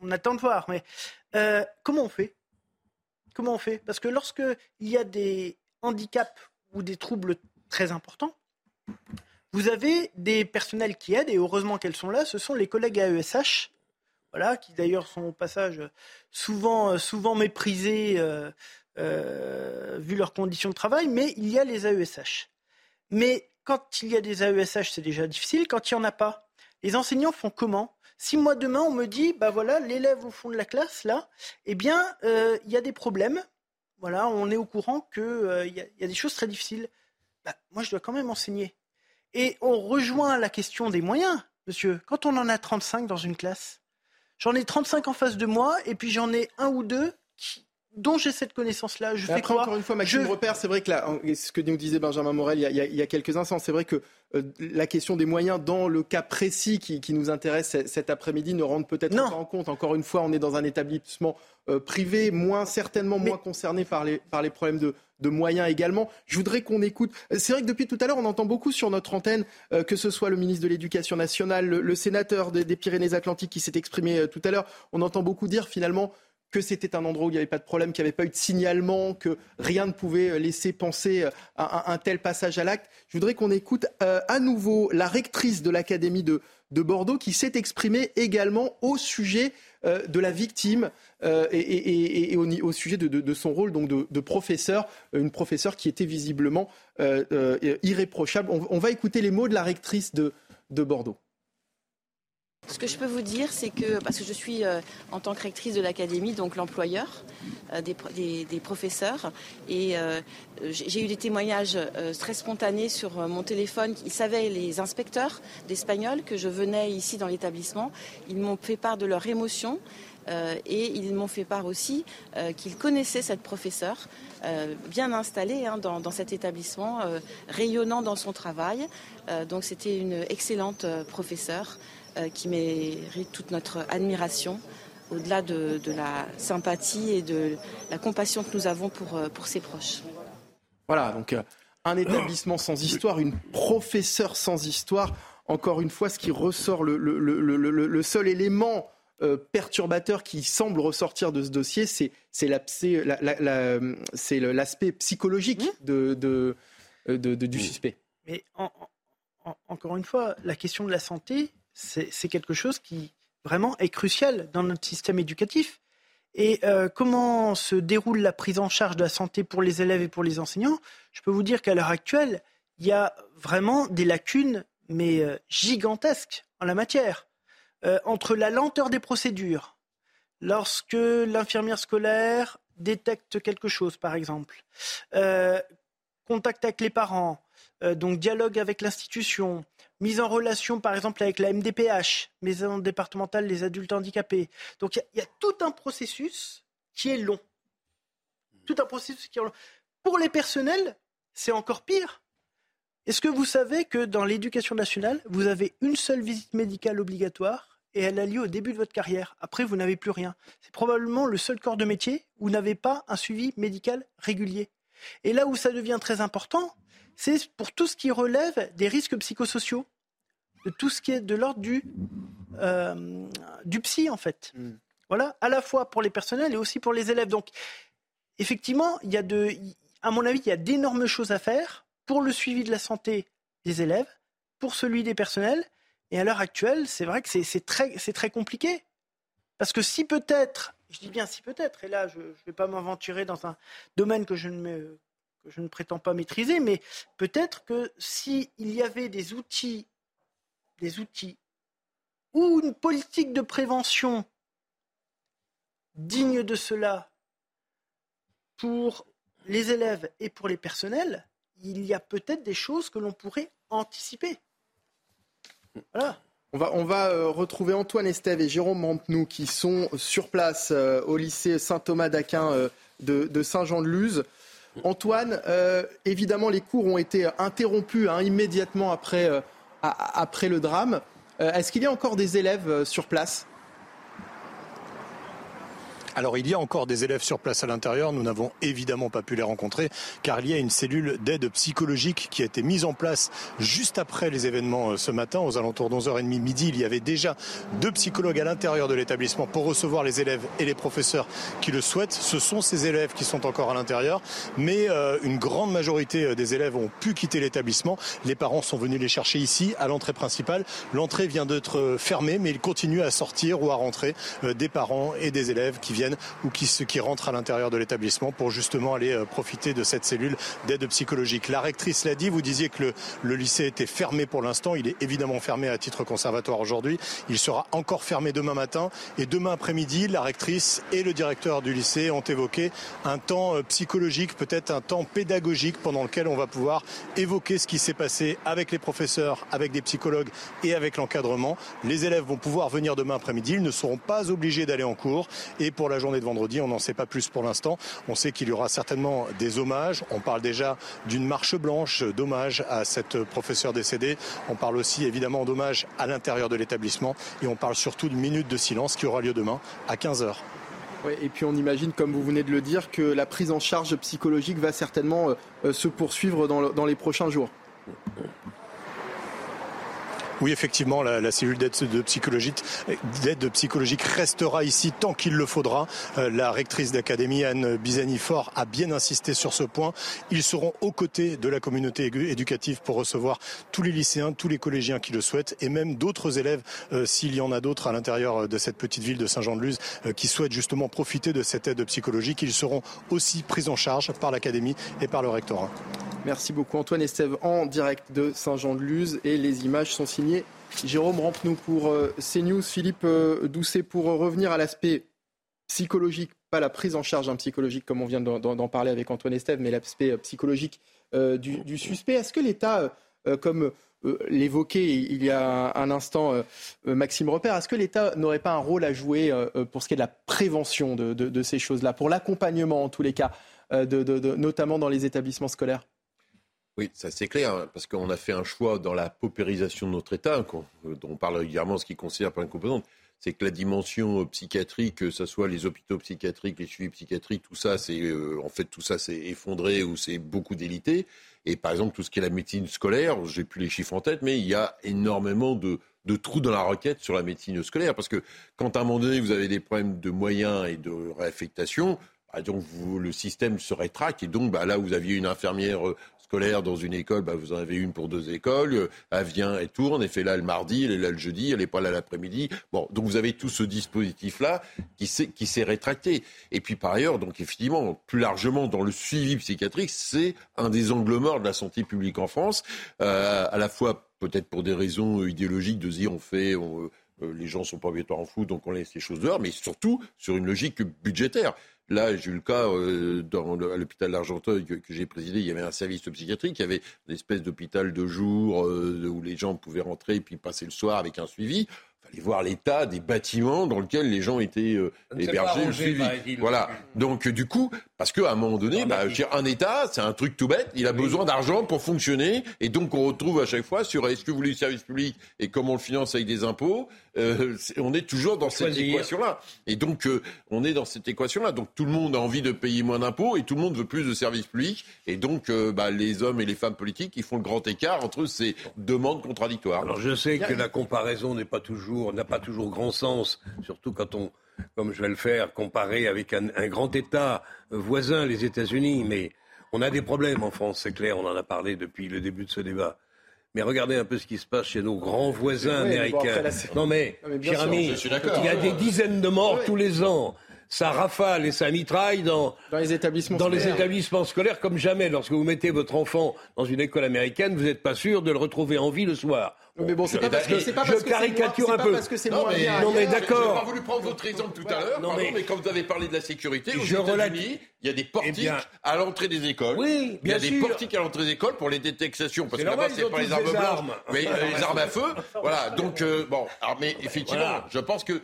on attend de voir. Mais euh, comment on fait? Comment on fait? Parce que lorsqu'il y a des handicaps ou des troubles très importants, vous avez des personnels qui aident, et heureusement qu'elles sont là, ce sont les collègues AESH, voilà, qui d'ailleurs sont au passage souvent, souvent méprisés, euh, vu leurs conditions de travail, mais il y a les AESH. Mais quand il y a des AESH, c'est déjà difficile. Quand il n'y en a pas, les enseignants font comment? Si moi demain on me dit, bah voilà, l'élève au fond de la classe là, eh bien, euh, il y a des problèmes. Voilà, on est au courant qu'il euh, y, a des choses très difficiles. Bah, moi, je dois quand même enseigner. Et on rejoint la question des moyens, monsieur. Quand on en a 35 dans une classe, J'en ai 35 en face de moi, et puis j'en ai un ou deux qui, dont j'ai cette connaissance-là. Je fais après, quoi encore une fois, Maxime Je- Repère, c'est vrai que là, ce que nous disait Benjamin Morel il y a, il y quelques instants, c'est vrai que euh, la question des moyens dans le cas précis qui, qui nous intéresse cet après-midi ne rentre peut-être pas en compte. Encore une fois, on est dans un établissement euh, privé, moins certainement moins concerné par les, par les problèmes de, de moyens également. Je voudrais qu'on écoute. C'est vrai que depuis tout à l'heure, on entend beaucoup sur notre antenne, euh, que ce soit le ministre de l'Éducation nationale, le, le sénateur des, des Pyrénées-Atlantiques qui s'est exprimé euh, tout à l'heure, on entend beaucoup dire finalement que c'était un endroit où il n'y avait pas de problème, qu'il n'y avait pas eu de signalement, que rien ne pouvait euh, laisser penser euh, à un, un tel passage à l'acte. Je voudrais qu'on écoute euh, à nouveau la rectrice de l'Académie de, de Bordeaux qui s'est exprimée également au sujet euh, de la victime euh, et, au, sujet de, son rôle donc de, professeur, euh, une professeure qui était visiblement euh, euh, irréprochable. On, va écouter les mots de la rectrice de Bordeaux. Ce que je peux vous dire, c'est que, parce que je suis euh, en tant que rectrice de l'académie, donc l'employeur euh, des, des- des professeurs, et euh, j'ai eu des témoignages euh, très spontanés sur euh, mon téléphone. Ils savaient, les inspecteurs d'espagnol, que je venais ici dans l'établissement. Ils m'ont fait part de leur émotion. euh, et ils m'ont fait part aussi qu'ils connaissaient cette professeure, bien installée hein, dans, dans cet établissement, rayonnant dans son travail. Donc c'était une excellente professeure qui mérite toute notre admiration, au-delà de, de la sympathie et de la compassion que nous avons pour, euh, pour ses proches. Voilà, donc euh, un établissement sans histoire, une professeure sans histoire. Encore une fois, ce qui ressort, le, le- le- le- le- le seul élément euh, perturbateur qui semble ressortir de ce dossier, c'est la- la- la- l'aspect psychologique de, de- de- de- du suspect. Mais en- en- encore une fois, la question de la santé, c'est quelque chose qui vraiment est crucial dans notre système éducatif. Et euh, comment se déroule la prise en charge de la santé pour les élèves et pour les enseignants? Je peux vous dire qu'à l'heure actuelle, il y a vraiment des lacunes, mais euh, gigantesques en la matière. Euh, entre la lenteur des procédures, lorsque l'infirmière scolaire détecte quelque chose, par exemple, contact avec les parents, donc dialogue avec l'institution, mise en relation par exemple avec la MDPH, Maison départementale des adultes handicapés. Donc il y y, a tout un processus qui est long. Tout un processus qui est long. Pour les personnels, c'est encore pire. Est-ce que vous savez que dans l'éducation nationale, vous avez une seule visite médicale obligatoire et elle a lieu au début de votre carrière? Après, vous n'avez plus rien. C'est probablement le seul corps de métier où vous n'avez pas un suivi médical régulier. Et là où ça devient très important, c'est pour tout ce qui relève des risques psychosociaux, de tout ce qui est de l'ordre du, euh, du psy, en fait. Voilà, à la fois pour les personnels et aussi pour les élèves. Donc, effectivement, il y a de, à mon avis, il y a d'énormes choses à faire pour le suivi de la santé des élèves, pour celui des personnels. Et à l'heure actuelle, c'est vrai que c'est c'est très, c'est très compliqué. Parce que si peut-être, je dis bien si peut-être, et là je ne vais pas m'aventurer dans un domaine que je ne, me- je ne prétends pas maîtriser, mais peut-être que s'il y avait des outils, ou une politique de prévention digne de cela pour les élèves et pour les personnels, il y a peut-être des choses que l'on pourrait anticiper. Voilà. On va, euh, retrouver Antoine Estève et Jérôme Rampenou qui sont sur place euh, au lycée Saint-Thomas d'Aquin euh, de Saint-Jean-de-Luz. Antoine, euh, évidemment, les cours ont été interrompus hein, immédiatement après, euh, après le drame. Euh, Est-ce qu'il y a encore des élèves sur place? Alors il y a encore des élèves sur place à l'intérieur, nous n'avons évidemment pas pu les rencontrer car il y a une cellule d'aide psychologique qui a été mise en place juste après les événements euh, ce matin aux alentours d'11h30 midi. Il y avait déjà deux psychologues à l'intérieur de l'établissement pour recevoir les élèves et les professeurs qui le souhaitent. Ce sont ces élèves qui sont encore à l'intérieur, mais euh, une grande majorité euh, des élèves ont pu quitter l'établissement. Les parents sont venus les chercher ici à l'entrée principale. L'entrée vient d'être fermée, mais il continue à sortir ou à rentrer des parents et des élèves qui viennent viennent ou qui, qui rentrent à l'intérieur de l'établissement pour justement aller euh, profiter de cette cellule d'aide psychologique. La rectrice l'a dit, vous disiez que le, le lycée était fermé pour l'instant. Il est évidemment fermé à titre conservatoire aujourd'hui. Il sera encore fermé demain matin. Et demain après-midi, la rectrice et le directeur du lycée ont évoqué un temps euh, psychologique, peut-être un temps pédagogique pendant lequel on va pouvoir évoquer ce qui s'est passé avec les professeurs, avec des psychologues et avec l'encadrement. Les élèves vont pouvoir venir demain après-midi. Ils ne seront pas obligés d'aller en cours. Et pour la journée de vendredi, on n'en sait pas plus pour l'instant. On sait qu'il y aura certainement des hommages. On parle déjà d'une marche blanche d'hommage à cette professeure décédée. On parle aussi évidemment d'hommage à l'intérieur de l'établissement. Et on parle surtout d'une minute de silence qui aura lieu demain à 15h. et puis on imagine, comme vous venez de le dire, que la prise en charge psychologique va certainement euh, se poursuivre dans les prochains jours. Oui, effectivement, la, cellule d'aide psychologique, d'aide psychologique restera ici tant qu'il le faudra. Euh, la rectrice d'académie, Anne Bizani-Fort, a bien insisté sur ce point. Ils seront aux côtés de la communauté éducative pour recevoir tous les lycéens, tous les collégiens qui le souhaitent et même d'autres élèves, euh, s'il y en a d'autres à l'intérieur de cette petite ville de Saint-Jean-de-Luz, euh, qui souhaitent justement profiter de cette aide psychologique. Ils seront aussi pris en charge par l'académie et par le rectorat. Merci beaucoup Antoine Estève en direct de Saint-Jean-de-Luz et les images sont signées Jérôme Rampenou pour euh, CNews, Philippe euh, Doucet pour revenir à l'aspect psychologique, pas la prise en charge hein, psychologique comme on vient d'en parler avec Antoine Estève, mais l'aspect euh, psychologique du, suspect. Est-ce que l'État, comme l'évoquait il y a un instant Maxime Repère, est-ce que l'État n'aurait pas un rôle à jouer pour ce qui est de la prévention de, ces choses-là, pour l'accompagnement en tous les cas, notamment dans les établissements scolaires? Oui, ça c'est clair, hein, parce qu'on a fait un choix dans la paupérisation de notre État, euh, dont on parle régulièrement, ce qui considère pas une composante, c'est que la dimension euh, psychiatrique, que ce soit les hôpitaux psychiatriques, les suivis psychiatriques, tout ça, c'est euh, en fait tout ça c'est effondré ou c'est beaucoup délité. Et par exemple, tout ce qui est la médecine scolaire, j'ai plus les chiffres en tête, mais il y a énormément de, trous dans la requête sur la médecine scolaire, parce que quand à un moment donné vous avez des problèmes de moyens et de réaffectation, bah, donc le système se rétracte et donc bah, là vous aviez une infirmière dans une école, bah, vous en avez une pour deux écoles. Elle vient, elle tourne, elle fait là le mardi, elle est là le jeudi, elle n'est pas là l'après-midi. Bon, donc vous avez tout ce dispositif-là qui s'est rétracté. Et puis par ailleurs, donc effectivement, plus largement dans le suivi psychiatrique, c'est un des angles morts de la santé publique en France, euh, à la fois peut-être pour des raisons idéologiques de dire on fait... Euh, les gens sont pas obligatoires en fou, donc on laisse les choses dehors, mais surtout sur une logique budgétaire. Là, j'ai eu le cas euh, à l'hôpital d'Argenteuil que, j'ai présidé. Il y avait un service psychiatrique. Il y avait une espèce d'hôpital de jour euh, où les gens pouvaient rentrer et puis passer le soir avec un suivi fallait voir l'état des bâtiments dans lesquels les gens étaient euh, hébergés, suivis. Voilà. Donc du coup, parce qu'à un moment donné, bah, un État, c'est un truc tout bête, il a besoin d'argent pour fonctionner, et donc on retrouve à chaque fois sur est-ce que vous voulez le service public et comment on le finance avec des impôts. Euh, on est toujours dans cette équation-là. Et donc euh, on est dans cette équation-là. Donc tout le monde a envie de payer moins d'impôts et tout le monde veut plus de services publics. Et donc bah, les hommes et les femmes politiques, ils font le grand écart entre ces demandes contradictoires. Alors je sais que la comparaison n'est pas toujours n'a pas toujours grand sens, surtout quand on, comme je vais le faire, comparer avec un, grand État voisin, les États-Unis. Mais on a des problèmes en France, c'est clair, on en a parlé depuis le début de ce débat. Mais regardez un peu ce qui se passe chez nos grands voisins américains. non mais, cher ami, il y a des dizaines de morts tous les ans ça rafale et ça mitraille dans, les établissements dans scolaires. les établissements scolaires comme jamais. Lorsque vous mettez votre enfant dans une école américaine, vous n'êtes pas sûr de le retrouver en vie le soir. Mais bon, c'est pas parce que c'est pas parce je caricature un peu. Parce que c'est non, mais, non, mais d'accord. J'ai pas voulu prendre votre exemple tout à l'heure, mais... mais... quand vous avez parlé de la sécurité, aux États-Unis, il y a des portiques à l'entrée des écoles. Oui, bien Il y a des portiques à l'entrée des écoles pour les détectations, parce que là-bas c'est pas les armes blanches, mais les armes à feu. [laughs] Voilà. Donc euh, bon, mais effectivement, je pense que,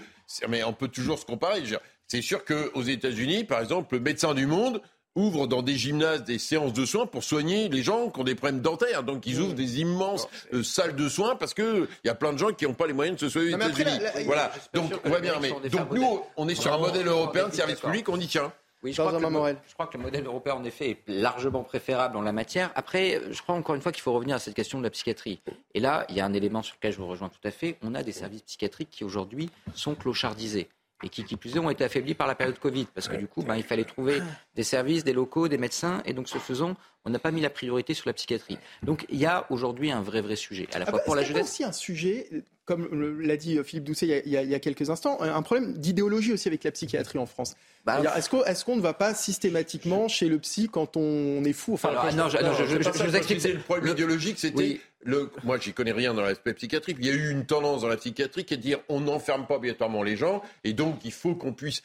mais on peut toujours se comparer. C'est sûr qu'aux États-Unis, par exemple, le médecin du monde ouvre dans des gymnases des séances de soins pour soigner les gens qui ont des problèmes dentaires. Donc ils ouvrent des immenses euh, salles de soins parce que il y a plein de gens qui n'ont pas les moyens de se soigner aux États-Unis. Voilà. Donc on va bien. Mais donc nous, on est sur un modèle européen de service public, on y tient. Oui, je crois, que le, je crois, que le, modèle européen, en effet, est largement préférable en la matière. Après, je crois encore une fois qu'il faut revenir à cette question de la psychiatrie. Et là, il y a un élément sur lequel je vous rejoins tout à fait. On a des services psychiatriques qui, aujourd'hui, sont clochardisés et qui, qui plus est, ont été affaiblis par la période Covid, parce que du coup, ben, il fallait trouver des services, des locaux, des médecins, et donc ce faisant, on n'a pas mis la priorité sur la psychiatrie. Donc il y a aujourd'hui un vrai, vrai sujet, à la ah fois bah, pour la jeunesse. Il y a aussi un sujet, comme l'a dit Philippe Doucet il y, a, quelques instants, un problème d'idéologie aussi avec la psychiatrie en France? Bah, est-ce qu'on ne va pas systématiquement chez le psy quand on est fou? Enfin, Non, je, vous explique. Le problème idéologique, c'était le, moi, j'y connais rien dans l'aspect psychiatrique. Il y a eu une tendance dans la psychiatrie qui est de dire on n'enferme pas obligatoirement les gens, et donc il faut qu'on puisse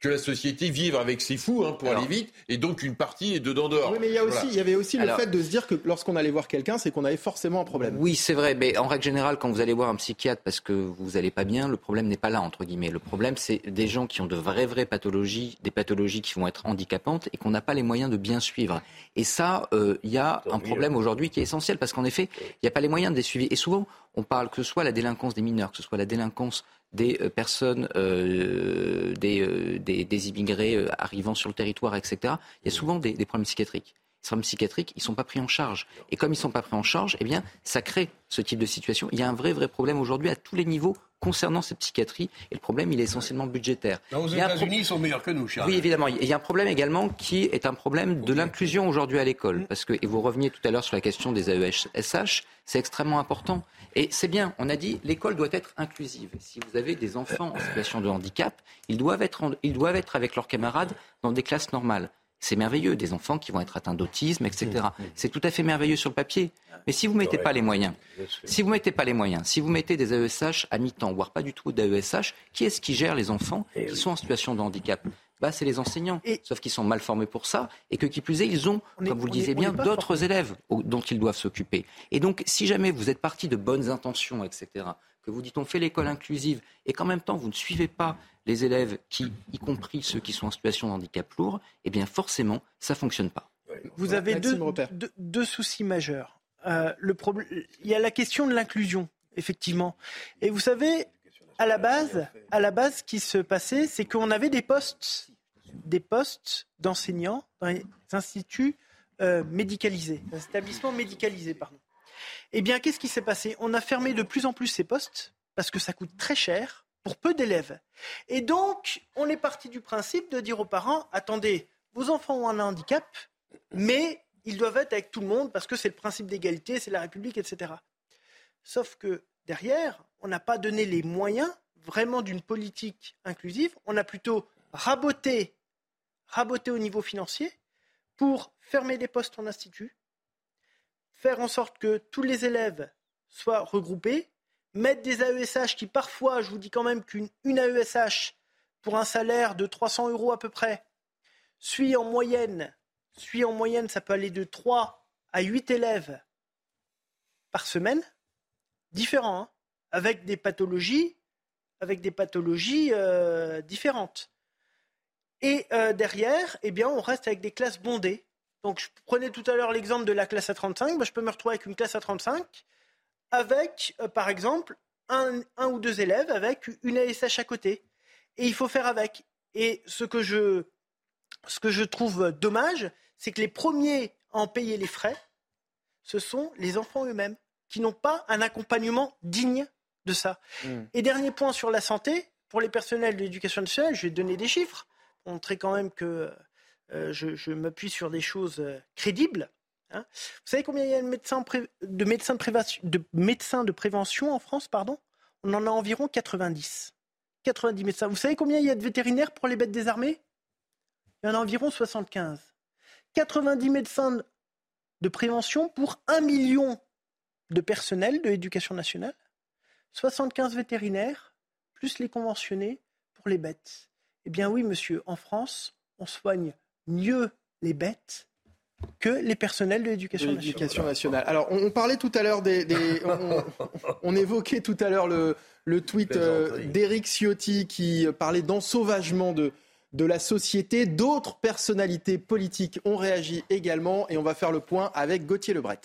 que la société vive avec ses fous hein, pour aller vite, et donc une partie est dedans dehors. Oui, mais il y, a aussi, il y avait aussi le fait de se dire que lorsqu'on allait voir quelqu'un, c'est qu'on avait forcément un problème. Oui, c'est vrai, mais en règle générale, quand vous allez voir un psychiatre parce que vous n'allez pas bien, le problème n'est pas là, entre guillemets. Le problème, c'est des gens qui ont de vraies, vraies pathologies, des pathologies qui vont être handicapantes et qu'on n'a pas les moyens de bien suivre. Et ça, euh, il y a un problème aujourd'hui qui est essentiel parce qu'en effet, il n'y a pas les moyens de les suivre. Et souvent, on parle que ce soit la délinquance des mineurs, que ce soit la délinquance des euh, personnes, euh, des, des, immigrés arrivant sur le territoire, etc. Il y a souvent des, des problèmes psychiatriques problèmes psychiatriques, ils ne sont pas pris en charge. Et comme ils ne sont pas pris en charge, eh bien, ça crée ce type de situation. Il y a un vrai, vrai problème aujourd'hui à tous les niveaux concernant cette psychiatrie. Et le problème, il est essentiellement budgétaire. aux États-Unis, ils sont meilleurs que nous, Charles. Oui, évidemment. Il y a un problème également qui est un problème de l'inclusion aujourd'hui à l'école. Parce que, et vous reveniez tout à l'heure sur la question des AESH, c'est extrêmement important. Et c'est bien, on a dit, l'école doit être inclusive. Si vous avez des enfants en situation de handicap, ils doivent être, ils doivent être avec leurs camarades dans des classes normales. C'est merveilleux, des enfants qui vont être atteints d'autisme, etc. Mmh, mmh. C'est tout à fait merveilleux sur le papier. Mais si vous ne mettez pas les moyens, si vous mettez pas les moyens, si vous mettez des AESH à mi-temps, voire pas du tout d'AESH, qui est-ce qui gère les enfants eh qui sont en situation de handicap? Bah, c'est les enseignants. Sauf qu'ils sont mal formés pour ça et que qui plus est, ils ont, comme vous le disiez bien, d'autres élèves dont ils doivent s'occuper. Et donc, si jamais vous êtes parti de bonnes intentions, etc., que vous dites on fait l'école inclusive et qu'en même temps vous ne suivez pas les élèves qui, y compris ceux qui sont en situation de handicap lourd, eh bien forcément, ça ne fonctionne pas. Vous avez deux, soucis majeurs. Euh, le problème, il y a la question de l'inclusion, effectivement. Et vous savez, à la base, à la base, ce qui se passait, c'est qu'on avait des postes, des postes d'enseignants dans les instituts euh, médicalisés, les établissements médicalisés, pardon. Eh bien, qu'est-ce qui s'est passé? On a fermé de plus en plus ces postes parce que ça coûte très cher pour peu d'élèves. Et donc, on est parti du principe de dire aux parents attendez, vos enfants ont un handicap, mais ils doivent être avec tout le monde parce que c'est le principe d'égalité, c'est la République, etc. Sauf que derrière, on n'a pas donné les moyens vraiment d'une politique inclusive. On a plutôt raboté, raboté au niveau financier pour fermer des postes en institut, faire en sorte que tous les élèves soient regroupés, mettre des AESH qui parfois, je vous dis quand même qu'une AESH pour un salaire de 300 euros à peu près, suit en moyenne, suit en moyenne, ça peut aller de 3 à 8 élèves par semaine, différents, hein, avec des pathologies, avec des pathologies euh, différentes. Et euh, derrière, eh bien, on reste avec des classes bondées. Donc, je prenais tout à l'heure l'exemple de la classe à 35. Bah, je peux me retrouver avec une classe à 35 avec, euh, par exemple, un, ou deux élèves avec une ASH à côté. Et il faut faire avec. Et ce que je, ce que je trouve dommage, c'est que les premiers à en payer les frais, ce sont les enfants eux-mêmes, qui n'ont pas un accompagnement digne de ça. Hmm. Et dernier point sur la santé, pour les personnels de l'éducation nationale, je vais donner des chiffres, pour montrer quand même que euh, je, m'appuie sur des choses euh, crédibles. Hein. Vous savez combien il y a de médecins, de, médecins de, médecins de prévention en France pardon? On en a environ 90. 90 médecins. Vous savez combien il y a de vétérinaires pour les bêtes désarmées Il y en a environ 75. 90 médecins de prévention pour 1 million de personnel de l'éducation nationale. 75 vétérinaires, plus les conventionnés pour les bêtes. Eh bien oui, monsieur, en France, on soigne mieux les bêtes que les personnels de l'éducation nationale. Alors, on, parlait tout à l'heure des... on, évoquait tout à l'heure le, le tweet euh, d'Éric Ciotti qui parlait d'ensauvagement de, de la société. D'autres personnalités politiques ont réagi également et on va faire le point avec Gauthier Lebret.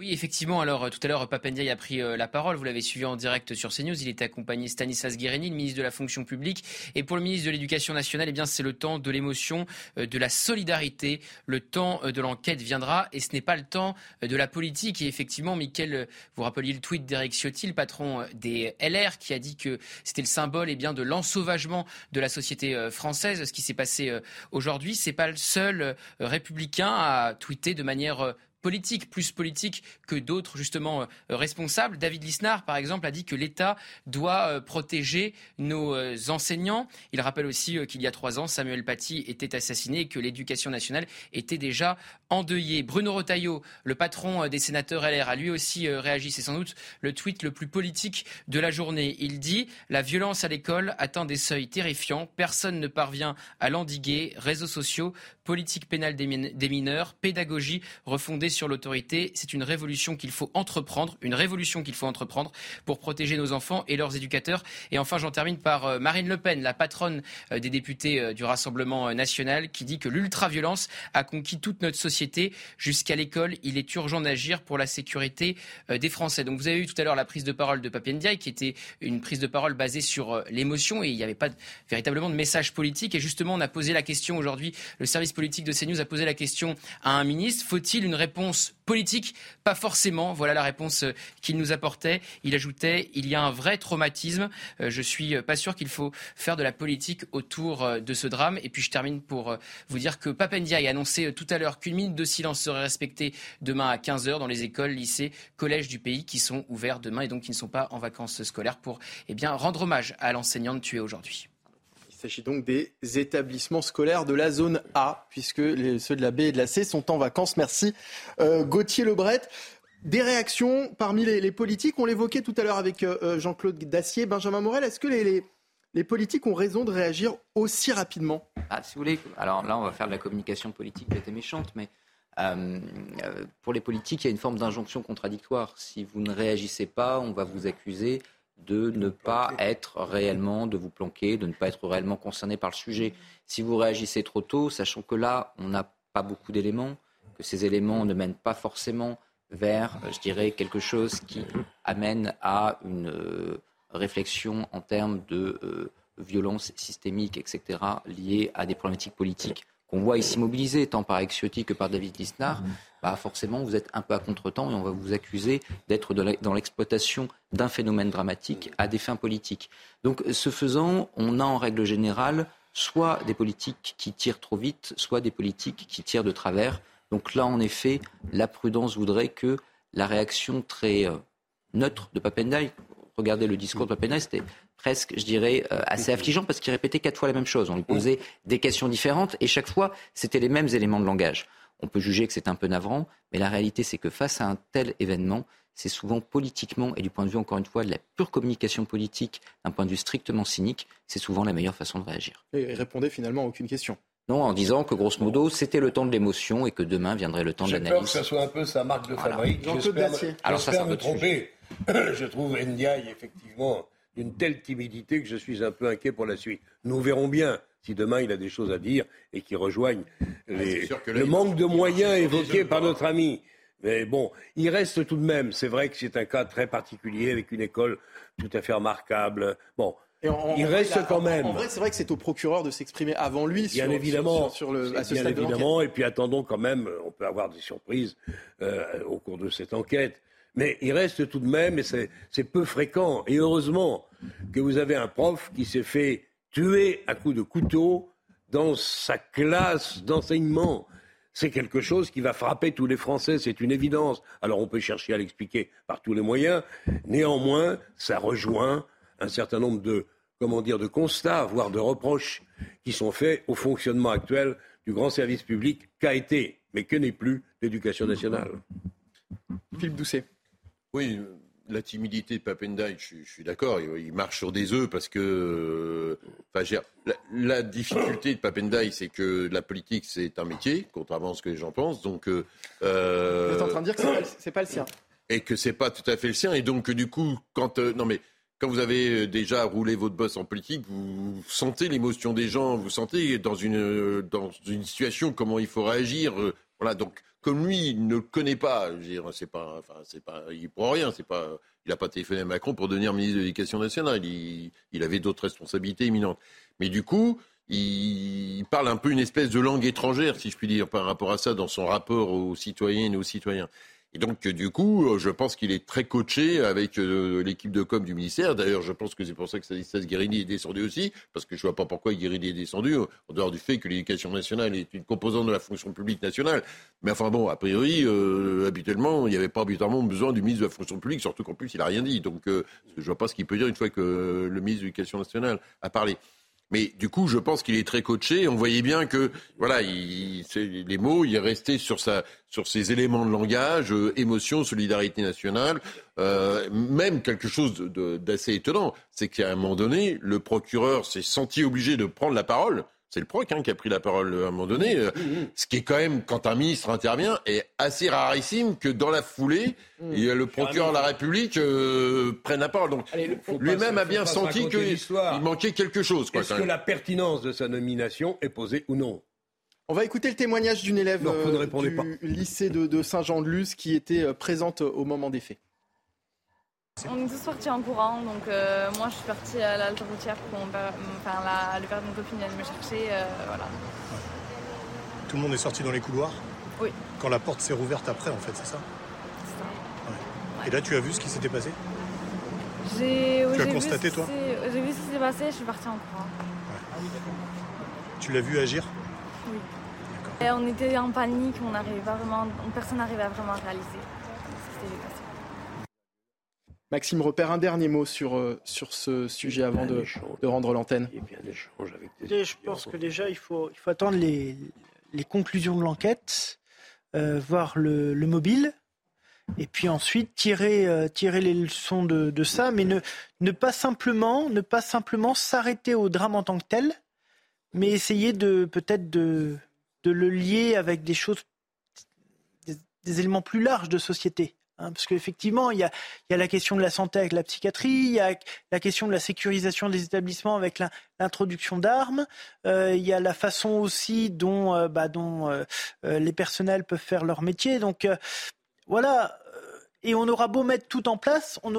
Oui, effectivement. Alors, euh, tout à l'heure, Papendiaï a pris euh, la parole. Vous l'avez suivi en direct sur CNews. Il était accompagné Stanislas Guérini, le ministre de la fonction publique. Et pour le ministre de l'Éducation nationale, eh bien, c'est le temps de l'émotion, euh, de la solidarité. Le temps de l'enquête viendra et ce n'est pas le temps de la politique. Et effectivement, Mickaël, vous rappeliez le tweet d'Eric Ciotti, le patron des LR, qui a dit que c'était le symbole eh bien, de l'ensauvagement de la société française. Ce qui s'est passé aujourd'hui, c'est pas le seul républicain à tweeter de manière politique, plus politique que d'autres justement responsables. David Lisnard, par exemple, a dit que l'État doit protéger nos enseignants. Il rappelle aussi qu'il y a trois ans, Samuel Paty était assassiné et que l'éducation nationale était déjà endeuillée. Bruno Retailleau, le patron des sénateurs LR, a lui aussi réagi. C'est sans doute le tweet le plus politique de la journée. Il dit La violence à l'école atteint des seuils terrifiants. Personne ne parvient à l'endiguer. Réseaux sociaux, politique pénale des mineurs, pédagogie refondée sur l'autorité. C'est une révolution qu'il faut entreprendre, une révolution qu'il faut entreprendre pour protéger nos enfants et leurs éducateurs. Et enfin, j'en termine par euh, Marine Le Pen, la patronne euh, des députés euh, du Rassemblement national, qui dit que l'ultraviolence a conquis toute notre société. Jusqu'à l'école, il est urgent d'agir pour la sécurité des Français. Donc vous avez eu tout à l'heure la prise de parole de Papendiaï, qui était une prise de parole basée sur l'émotion et il n'y avait pas véritablement de message politique. Et justement, on a posé la question aujourd'hui, le service politique de CNews a posé la question à un ministre. Faut-il une réponse politique? Pas forcément. Voilà la réponse euh, qu'il nous apportait. Il ajoutait il y a un vrai traumatisme. Euh, je suis euh, pas sûr qu'il faut faire de la politique autour de ce drame. Et puis je termine pour vous dire que Papendia a annoncé tout à l'heure qu'une minute de silence serait respectée demain à 15h dans les écoles, lycées, collèges du pays qui sont ouverts demain et donc qui ne sont pas en vacances scolaires pour eh bien, rendre hommage à l'enseignante tuée aujourd'hui. Il s'agit donc des établissements scolaires de la zone A, puisque ceux de la B et de la C sont en vacances. Merci euh, Gauthier Lebret. Des réactions parmi les, politiques, on l'évoquait tout à l'heure avec euh, euh, Jean-Claude Dacier, Benjamin Morel, est-ce que les, les, politiques ont raison de réagir aussi rapidement? Ah, Si vous voulez, alors là on va faire de la communication politique qui était méchante, mais pour les politiques, il y a une forme d'injonction contradictoire. Si vous ne réagissez pas, on va vous accuser de ne pas être réellement, de vous planquer, de ne pas être réellement concerné par le sujet. Si vous réagissez trop tôt, sachant que là, on n'a pas beaucoup d'éléments, que ces éléments ne mènent pas forcément vers, je dirais, quelque chose qui amène à une euh, réflexion en termes de euh, violence systémique, etc., liée à des problématiques politiques qu'on voit ici mobilisées, tant par Exiotti que par David Lisnard, bah forcément, vous êtes un peu à contre-temps et on va vous accuser d'être dans l'exploitation d'un phénomène dramatique à des fins politiques. Donc, ce faisant, on a en règle générale soit des politiques qui tirent trop vite, soit des politiques qui tirent de travers. Donc là, en effet, la prudence voudrait que la réaction très euh, neutre de Papendai, regardez le discours de Papendai, c'était presque, je dirais, euh, assez affligeant parce qu'il répétait quatre fois la même chose. On lui posait des questions différentes et chaque fois, c'était les mêmes éléments de langage. On peut juger que c'est un peu navrant, mais la réalité, c'est que face à un tel événement, c'est souvent politiquement et du point de vue, encore une fois, de la pure communication politique, d'un point de vue strictement cynique, c'est souvent la meilleure façon de réagir. Et il répondait finalement à aucune question. Non, en disant que grosso modo, c'était le temps de l'émotion et que demain viendrait le temps de l'analyse. J'ai peur que ça soit un peu sa marque de fabrique. J'espère Alors ça, me tromper. [coughs] Je trouve Ndiaye, effectivement, d'une telle timidité que je suis un peu inquiet pour la suite. Nous verrons bien si demain il a des choses à dire et qu'il rejoigne ah, le manque de moyens évoqué par notre ami. Mais bon, il reste tout de même, c'est vrai que c'est un cas très particulier avec une école tout à fait remarquable. Bon, il reste quand même. En, vrai, c'est vrai que c'est au procureur de s'exprimer avant lui bien sur, évidemment, sur, le, à ce bien évidemment. Et puis attendons quand même, on peut avoir des surprises euh, au cours de cette enquête. Mais il reste tout de même, et c'est peu fréquent, et heureusement que vous avez un prof qui s'est fait tuer à coups de couteau dans sa classe d'enseignement. C'est quelque chose qui va frapper tous les Français, c'est une évidence. Alors on peut chercher à l'expliquer par tous les moyens. Néanmoins, ça rejoint un certain nombre de, comment dire, de constats, voire de reproches qui sont faits au fonctionnement actuel du grand service public qu'a été, mais que n'est plus l'éducation nationale. Philippe Doucet. Oui, la timidité de Papendai, je, suis d'accord, il, marche sur des œufs parce que. Enfin, la, difficulté de Papendai, c'est que la politique, c'est un métier, contrairement à ce que les gens pensent. Donc. Euh, Vous êtes en train de dire que c'est pas, pas le sien. Et que c'est pas tout à fait le sien. Et donc, du coup, quand. Euh, non, mais. Quand vous avez déjà roulé votre boss en politique, vous sentez l'émotion des gens, vous sentez dans une, dans une situation comment il faut réagir. Voilà, donc comme lui, il ne connaît pas, c'est pas, enfin, c'est pas, il prend rien, c'est pas, il n'a pas téléphoné à Macron pour devenir ministre de l'Éducation nationale. Il, il avait d'autres responsabilités imminentes. Mais du coup, il parle un peu une espèce de langue étrangère, si je puis dire, par rapport à ça, dans son rapport aux citoyennes et aux citoyens. Et donc, euh, du coup, euh, je pense qu'il est très coaché avec euh, l'équipe de com du ministère. D'ailleurs, je pense que c'est pour ça que Stanislas Guérini est descendu aussi, parce que je ne vois pas pourquoi Guérini est descendu, en dehors du fait que l'éducation nationale est une composante de la fonction publique nationale. Mais enfin bon, a priori, habituellement, il n'y avait pas habituellement besoin du ministre de la fonction publique, surtout qu'en plus, il n'a rien dit. Donc, je ne vois pas ce qu'il peut dire une fois que le ministre de l'Éducation nationale a parlé. Mais du coup, je pense qu'il est très coaché. On voyait bien que, voilà, il, les mots, il est resté sur, sa, sur ses éléments de langage, euh, émotion, solidarité nationale. Euh, même quelque chose d'assez étonnant, c'est qu'à un moment donné, le procureur s'est senti obligé de prendre la parole c'est le proc hein, qui a pris la parole à un moment donné. Euh, ce qui est quand même, quand un ministre intervient, est assez rarissime que dans la foulée, mmh. le procureur de la République euh, prenne la parole. Donc lui-même a bien senti qu'il manquait quelque chose. Est-ce que la pertinence de sa nomination est posée ou non? On va écouter le témoignage d'une élève euh, du lycée de Saint-Jean-de-Luz qui était présente au moment des faits. On est tous partis en courant, donc euh, moi je suis partie à l'halte routière pour enfin, la, le père de mon copine vient me chercher. Euh, voilà. Tout le monde est sorti dans les couloirs Oui. Quand la porte s'est rouverte après, en fait, c'est ça? C'est ça. Et là, tu as vu ce qui s'était passé? J'ai. tu as constaté, toi? J'ai vu ce qui s'est passé, je suis partie en courant. Tu l'as vu agir? Oui. On était en panique, on pas vraiment, personne n'arrivait à vraiment réaliser ce qui s'était passé. Maxime Repère, un dernier mot sur, euh, sur ce sujet avant de, de, rendre l'antenne. Je pense que déjà, il faut, il faut attendre les, les conclusions de l'enquête, euh, voir le, le, mobile, et puis ensuite tirer, euh, tirer les leçons de, de, ça, mais ne, ne pas simplement ne pas simplement s'arrêter au drame en tant que tel, mais essayer de peut-être de, de le lier avec des choses, des éléments plus larges de société. Hein, parce qu'effectivement, il y a, la question de la santé avec la psychiatrie, il y a la question de la sécurisation des établissements avec l'introduction d'armes, euh, il y a la façon aussi dont, euh, bah, euh, les personnels peuvent faire leur métier. Donc voilà, et on aura beau mettre tout en place, on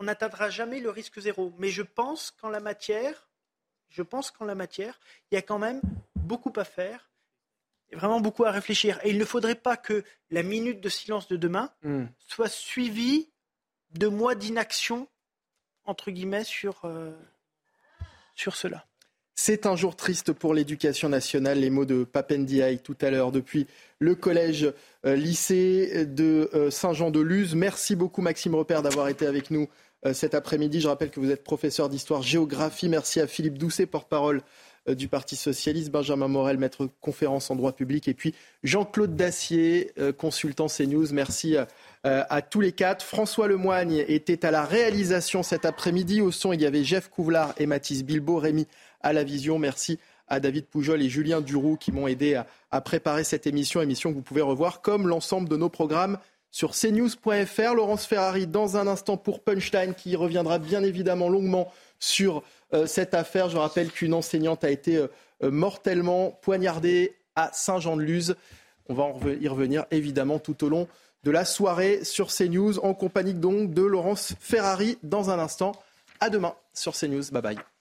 n'atteindra jamais le risque zéro. Mais je pense qu'en la matière, il y a quand même beaucoup à faire vraiment beaucoup à réfléchir. Et il ne faudrait pas que la minute de silence de demain hmm. soit suivie de mois d'inaction, entre guillemets, sur, euh, sur cela. C'est un jour triste pour l'éducation nationale. Les mots de Papendiaï tout à l'heure depuis le collège euh, lycée de euh, Saint-Jean-de-Luz. Merci beaucoup Maxime Repère d'avoir été avec nous cet après-midi. Je rappelle que vous êtes professeur d'histoire-géographie. Merci à Philippe Doucet, porte-parole du Parti socialiste, Benjamin Morel, maître conférence en droit public, et puis Jean-Claude Dacier, euh, consultant CNews. Merci à, euh, à tous les quatre. François Lemoigne était à la réalisation cet après-midi. Au son, il y avait Jeff Couvlar et Mathis Bilbao, Rémi à la vision. Merci à David Poujol et Julien Duroux qui m'ont aidé à, à, préparer cette émission, émission que vous pouvez revoir comme l'ensemble de nos programmes sur cnews.fr. Laurence Ferrari dans un instant pour Punchline qui reviendra bien évidemment longuement sur euh, cette affaire. Je rappelle qu'une enseignante a été euh, euh, mortellement poignardée à Saint-Jean-de-Luz. On va y revenir évidemment tout au long de la soirée sur CNews en compagnie donc de Laurence Ferrari dans un instant. À demain sur CNews. Bye bye.